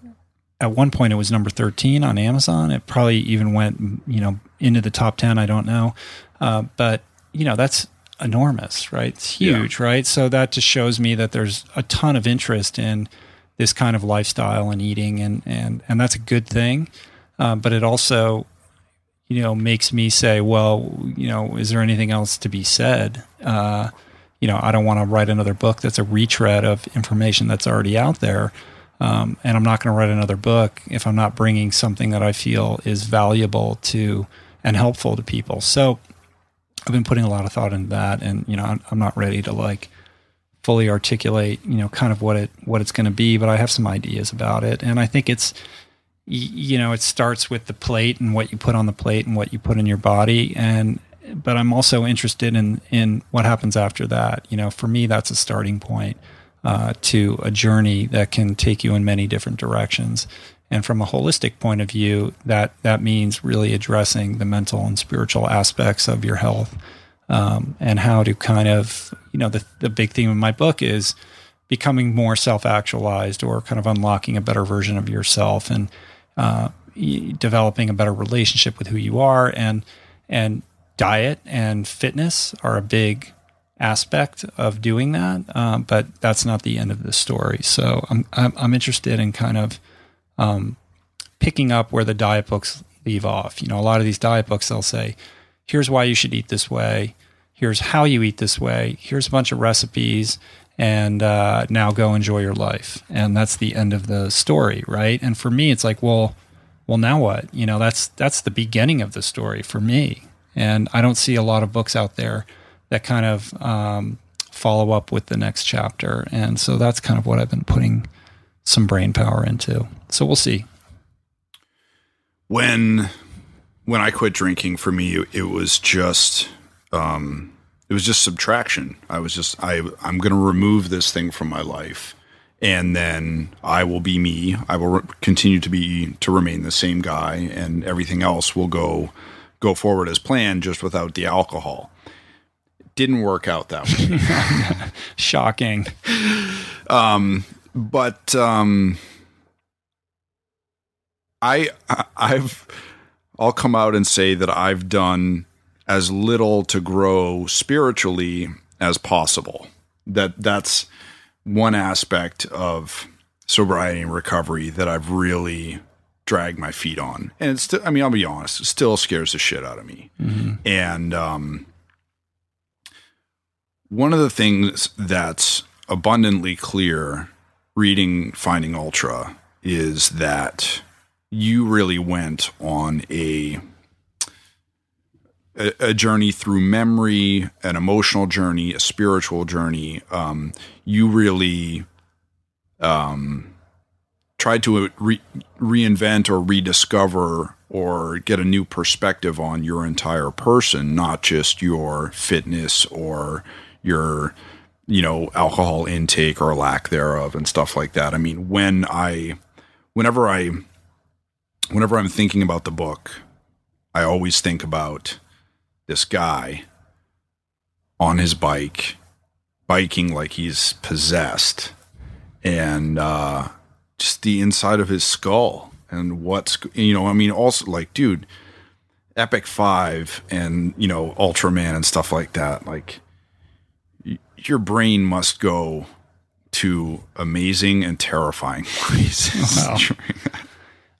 at one point it was number 13 on amazon. It probably even went you know into the top 10 i don't know. Uh, but you know that's enormous right? It's huge right? So that just shows me that there's a ton of interest in this kind of lifestyle and eating. And and and that's a good thing uh, but it also you know makes me say well you know is there anything else to be said? Uh, you know i don't want to write another book that's a retread of information that's already out there um, and i'm not going to write another book if i'm not bringing something that i feel is valuable to and helpful to people. So i've been putting a lot of thought into that and you know i'm, I'm not ready to like fully articulate you know kind of what it what it's going to be but i have some ideas about it. And i think it's you know it starts with the plate and what you put on the plate and what you put in your body. And but i'm also interested in in what happens after that. You know for me that's a starting point uh, to a journey that can take you in many different directions. And from a holistic point of view that that means really addressing the mental and spiritual aspects of your health. Um, and how to kind of you know the, the big theme of my book is becoming more self-actualized or kind of unlocking a better version of yourself. And uh, developing a better relationship with who you are. And and diet and fitness are a big aspect of doing that. Um, but that's not the end of the story. So I'm, I'm I'm interested in kind of um, picking up where the diet books leave off. You know a lot of these diet books they'll say here's why you should eat this way. Here's how you eat this way. Here's a bunch of recipes and uh, now go enjoy your life. And that's the end of the story right? And for me it's like well well now what? You know that's that's the beginning of the story for me. And i don't see a lot of books out there that kind of um, follow up with the next chapter. And so that's kind of what i've been putting some brain power into. So we'll see. When when I quit drinking, for me, it, was just um, it was just subtraction. I was just I I'm going to remove this thing from my life, and then I will be me. I will re- continue to be to remain the same guy, and everything else will go go forward as planned, just without the alcohol. It didn't work out that way. shocking but um I I've I'll come out and say that I've done as little to grow spiritually as possible. That that's one aspect of sobriety and recovery that I've really dragged my feet on. And it's still I mean, I'll be honest, it still scares the shit out of me. And um one of the things that's abundantly clear reading Finding Ultra is that you really went on a a, a journey through memory, an emotional journey, a spiritual journey. Um, you really um, tried to re- reinvent or rediscover or get a new perspective on your entire person, not just your fitness or your you know alcohol intake or lack thereof and stuff like that. I mean, when I whenever I whenever I'm thinking about the book, I always think about this guy on his bike, biking like he's possessed, and uh, just the inside of his skull and what's you know. I mean, also like, dude, Epic Five and you know Ultraman and stuff like that. Like, y- your brain must go to amazing and terrifying places. Wow.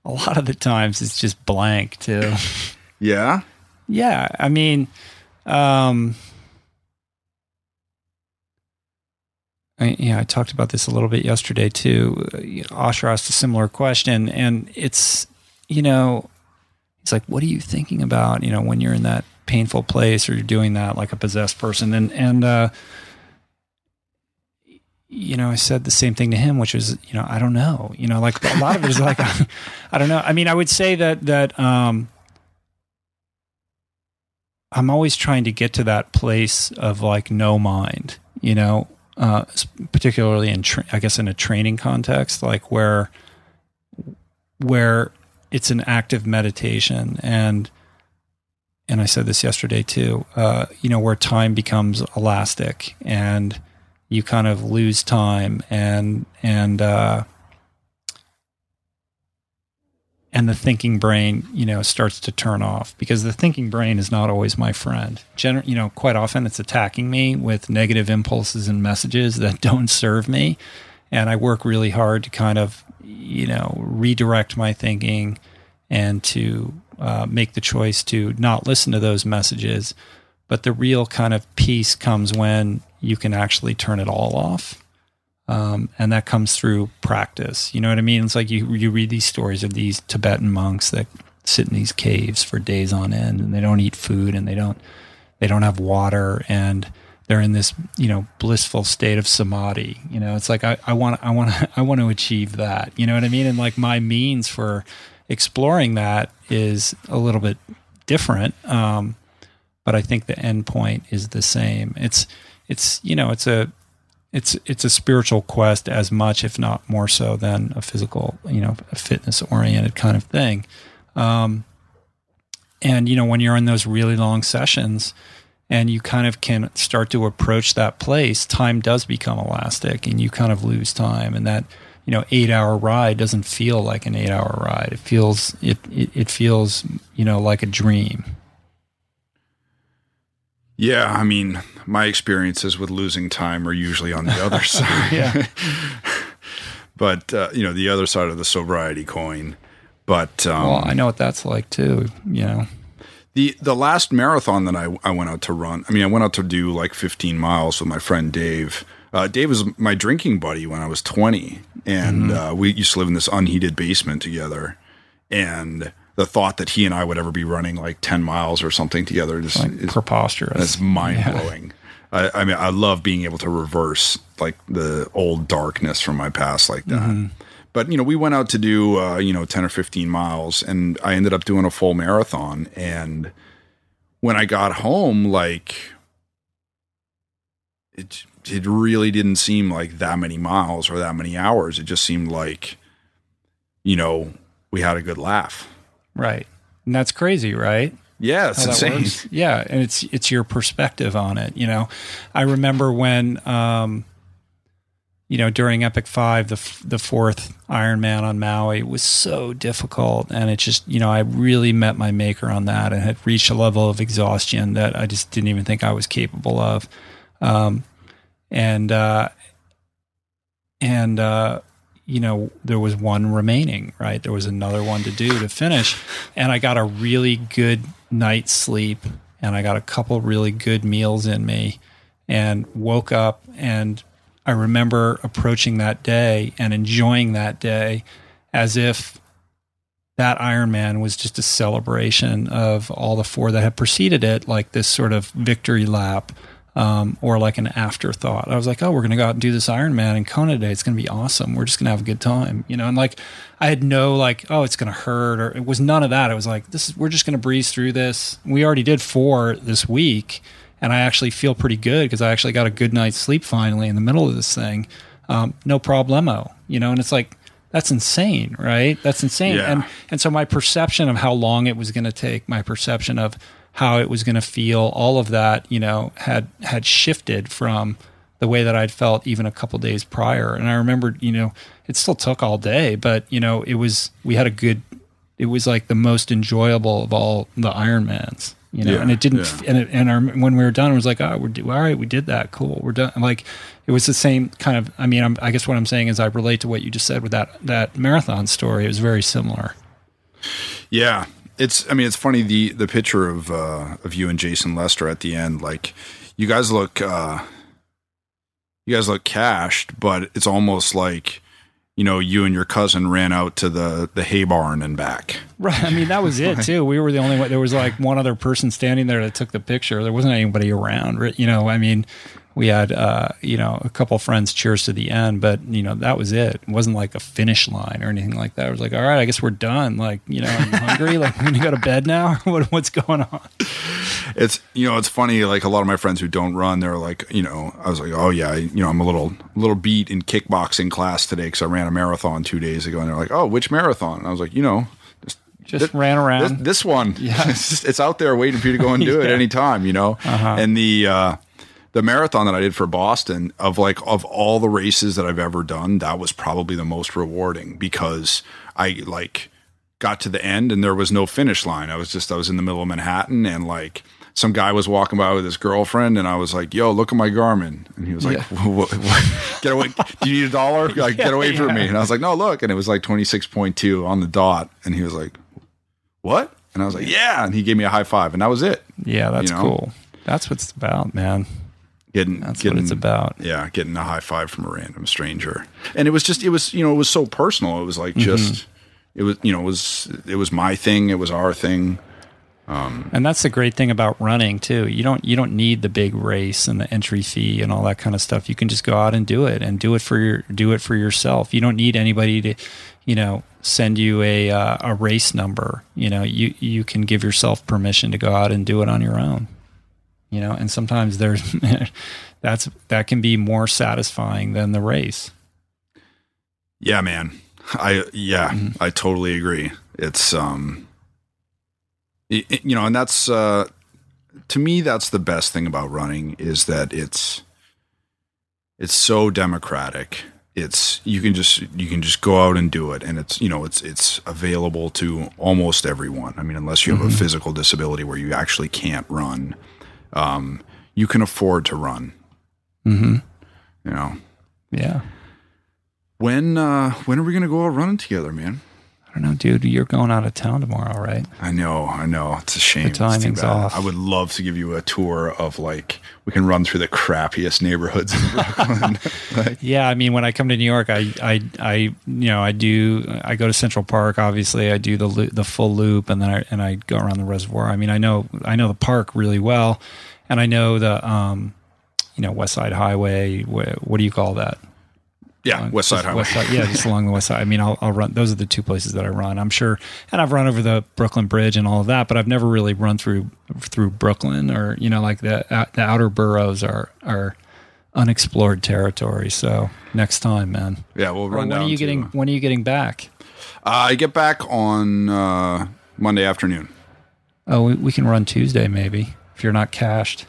A lot of the times it's just blank too. yeah. Yeah, I mean, um, I, yeah, I talked about this a little bit yesterday too. Uh, Osher asked a similar question, and it's you know, it's like, "What are you thinking about?" You know, when you're in that painful place or you're doing that like a possessed person, and and uh, you know, I said the same thing to him, which is, you know, I don't know. You know, like a lot of it is like, I don't know. I mean, I would say that that um, I'm always trying to get to that place of like no mind, you know, uh, particularly in, tra- I guess, in a training context, like where, where it's an active meditation. And, and I said this yesterday too, uh, you know, where time becomes elastic and you kind of lose time and, and, uh, and the thinking brain, you know, starts to turn off because the thinking brain is not always my friend. Gener- you know, quite often it's attacking me with negative impulses and messages that don't serve me, and I work really hard to kind of, you know, redirect my thinking and to uh, make the choice to not listen to those messages. But the real kind of peace comes when you can actually turn it all off um, and that comes through practice. You know what I mean? It's like you you read these stories of these Tibetan monks that sit in these caves for days on end, and they don't eat food, and they don't they don't have water, and they're in this you know blissful state of samadhi. You know, it's like I want I want I want to achieve that. You know what I mean? And like my means for exploring that is a little bit different. Um, but I think the end point is the same. It's it's you know it's a it's it's a spiritual quest as much, if not more so, than a physical, you know, a fitness oriented kind of thing. Um, and you know, when you're in those really long sessions, and you kind of can start to approach that place, time does become elastic, and you kind of lose time, and that you know eight hour ride doesn't feel like an eight hour ride. It feels it it, it feels you know like a dream. Yeah, I mean, my experiences with losing time are usually on the other side. Yeah. but uh, you know, the other side of the sobriety coin. But um, Well, I know what that's like too. You know. the the last marathon that I I went out to run. I mean, I went out to do like 15 miles with my friend Dave. Uh, Dave was my drinking buddy when I was 20, and uh, we used to live in this unheated basement together. And the thought that he and I would ever be running like 10 miles or something together just like is preposterous. That's mind blowing. I, I mean, I love being able to reverse like the old darkness from my past like that. But you know, we went out to do uh, you know ten or fifteen miles, and I ended up doing a full marathon. And when I got home, like it, it really didn't seem like that many miles or that many hours. It just seemed like, you know, we had a good laugh. Right. And that's crazy, right? Yeah, it's insane. works. Yeah, and it's it's your perspective on it. You know, I remember when um, you know, during Epic Five, the f- the fourth Ironman on Maui was so difficult, and it just, you know, I really met my maker on that, and had reached a level of exhaustion that I just didn't even think I was capable of, um, and uh, and uh, you know, there was one remaining, right? There was another one to do to finish, and I got a really good night's sleep, and I got a couple really good meals in me, and woke up and I remember approaching that day and enjoying that day as if that Ironman was just a celebration of all the four that had preceded it, like this sort of victory lap um, or like an afterthought. I was like, oh, we're going to go out and do this Ironman in Kona today. It's going to be awesome. We're just going to have a good time, you know. And like, I had no like, oh, it's going to hurt, or it was none of that. It was like, this is we're just going to breeze through this. We already did four this week and I actually feel pretty good because I actually got a good night's sleep finally in the middle of this thing. Um, no problemo, you know, and it's like that's insane, right? That's insane. Yeah. And and so my perception of how long it was going to take, my perception of how it was going to feel, all of that, you know, had had shifted from the way that I'd felt even a couple days prior. And I remember, you know, it still took all day, but you know, it was we had a good. It was like the most enjoyable of all the Ironmans you know, Yeah, and it didn't, yeah. and it, and our, when we were done, it was like, oh, we're do, all right, we did that, cool, we're done. Like, it was the same kind of. I mean, I'm, I guess what I'm saying is I relate to what you just said with that that marathon story. It was very similar. Yeah, it's. I mean, it's funny the the picture of uh, of you and Jason Lester at the end. Like, you guys look, uh, you guys look cashed, but it's almost like you know you and your cousin ran out to the the hay barn and back. Right. I mean, that was it too. We were the only one. There was like one other person standing there that took the picture. There wasn't anybody around. You know, I mean, we had uh, you know a couple friends cheers to the end, but you know that was it. It wasn't like a finish line or anything like that. It was like, all right, I guess we're done. Like, you know, i'm hungry? like, we're gonna go to bed now. what, what's going on? It's you know it's funny. Like a lot of my friends who don't run, they're like you know I was like oh yeah you know I'm a little little beat in kickboxing class today because I ran a marathon two days ago, and they're like oh which marathon? And I was like you know. Just Just ran around. this, this one. Yeah. it's, just- it's out there waiting for you to go and do it Yeah. anytime, you know? And the, uh, the marathon that I did for Boston of like, of all the races that I've ever done, that was probably the most rewarding because I like got to the end and there was no finish line. I was just, I was in the middle of Manhattan and like, some guy was walking by with his girlfriend, and I was like, "Yo, look at my Garmin," and he was like, what, what, "Get away! Do you need a dollar? Like, get away from me!" And I was like, "No, look!" And it was like twenty six point two on the dot, and he was like, what? And I was like, yeah. And he gave me a high five, and that was it. yeah, that's you know? cool. That's what's about, man. Getting, That's getting, what it's about. Yeah, getting a high five from a random stranger, and it was just, it was, you know, it was so personal. It was like Mm-hmm. just, it was, you know, it was, it was my thing. It was our thing. And that's the great thing about running too. You don't you don't need the big race and the entry fee and all that kind of stuff. You can just go out and do it and do it for your do it for yourself. You don't need anybody to, you know, send you a uh, a race number. You know, you you can give yourself permission to go out and do it on your own. You know, and sometimes there's that's that can be more satisfying than the race. Yeah, man. I yeah, Mm-hmm. I totally agree. It's um you know, and that's uh to me that's the best thing about running is that it's it's so democratic. It's you can just you can just go out and do it and it's you know, it's it's available to almost everyone. I mean, unless you have Mm-hmm. a physical disability where you actually can't run, um you can afford to run, Mm-hmm. you know. Yeah. When uh when are we going to go out running together, man? Don't know, dude. You're going out of town tomorrow, right? I know, I know. It's a shame. The timing's off. I would love to give you a tour of like we can run through the crappiest neighborhoods in Brooklyn. like, Yeah, I mean, when I come to New York, I, I, I, you know, I do. I go to Central Park. Obviously, I do the the full loop, and then I and I go around the reservoir. I mean, I know I know the park really well, and I know the, um, you know, West Side Highway. What, what do you call that? Yeah, West Side Highway. West Side, yeah, just along the West Side. I mean, I'll, I'll run. Those are the two places that I run. I'm sure, and I've run over the Brooklyn Bridge and all of that, but I've never really run through through Brooklyn or you know, like the uh, the outer boroughs are are unexplored territory. So next time, man. Yeah, we'll Or run when are you to- getting? When are you getting back? Uh, I get back on uh, Monday afternoon. Oh, we, we can run Tuesday maybe if you're not cashed.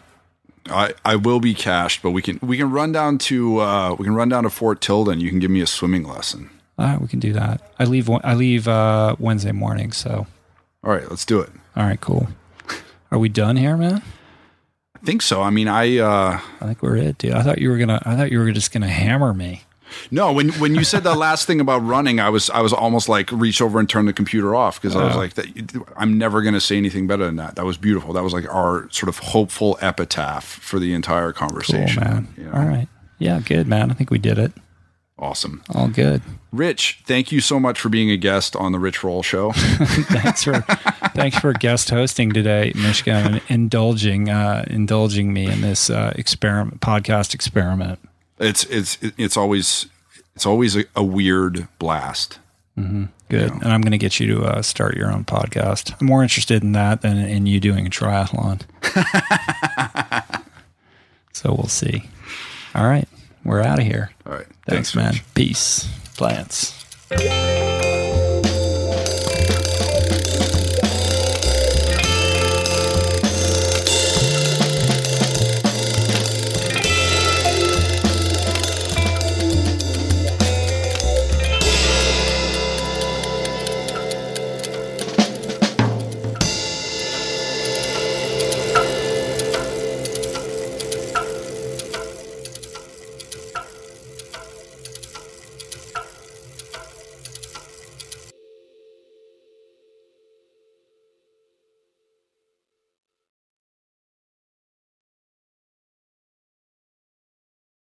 I, I will be cashed, but we can we can run down to uh, we can run down to Fort Tilden. You can give me a swimming lesson. All right, we can do that. I leave. I leave uh, Wednesday morning. So, All right, let's do it. all right, cool. Are we done here, man? I think so. I mean, I uh, I think we're it, dude. I thought you were gonna. I thought you were just gonna hammer me. No. When when you said the last thing about running, I was I was almost like reach over and turn the computer off because I was like, that, I'm never going to say anything better than that. That was beautiful. That was like our sort of hopeful epitaph for the entire Cool, conversation. man. you know? All right. Yeah, good, man. I think we did it. awesome. All good. Rich, thank you so much for being a guest on the Rich Roll Show. thanks for thanks for guest hosting today, Mishka, and indulging uh, indulging me in this uh, experiment podcast experiment. It's it's it's always it's always a, a weird blast. Good, and I'm going to get you to uh, start your own podcast. I'm more interested in that than in you doing a triathlon. so we'll see. All right, we're out of here. All right, Thanks, Thanks man. Peace, plants.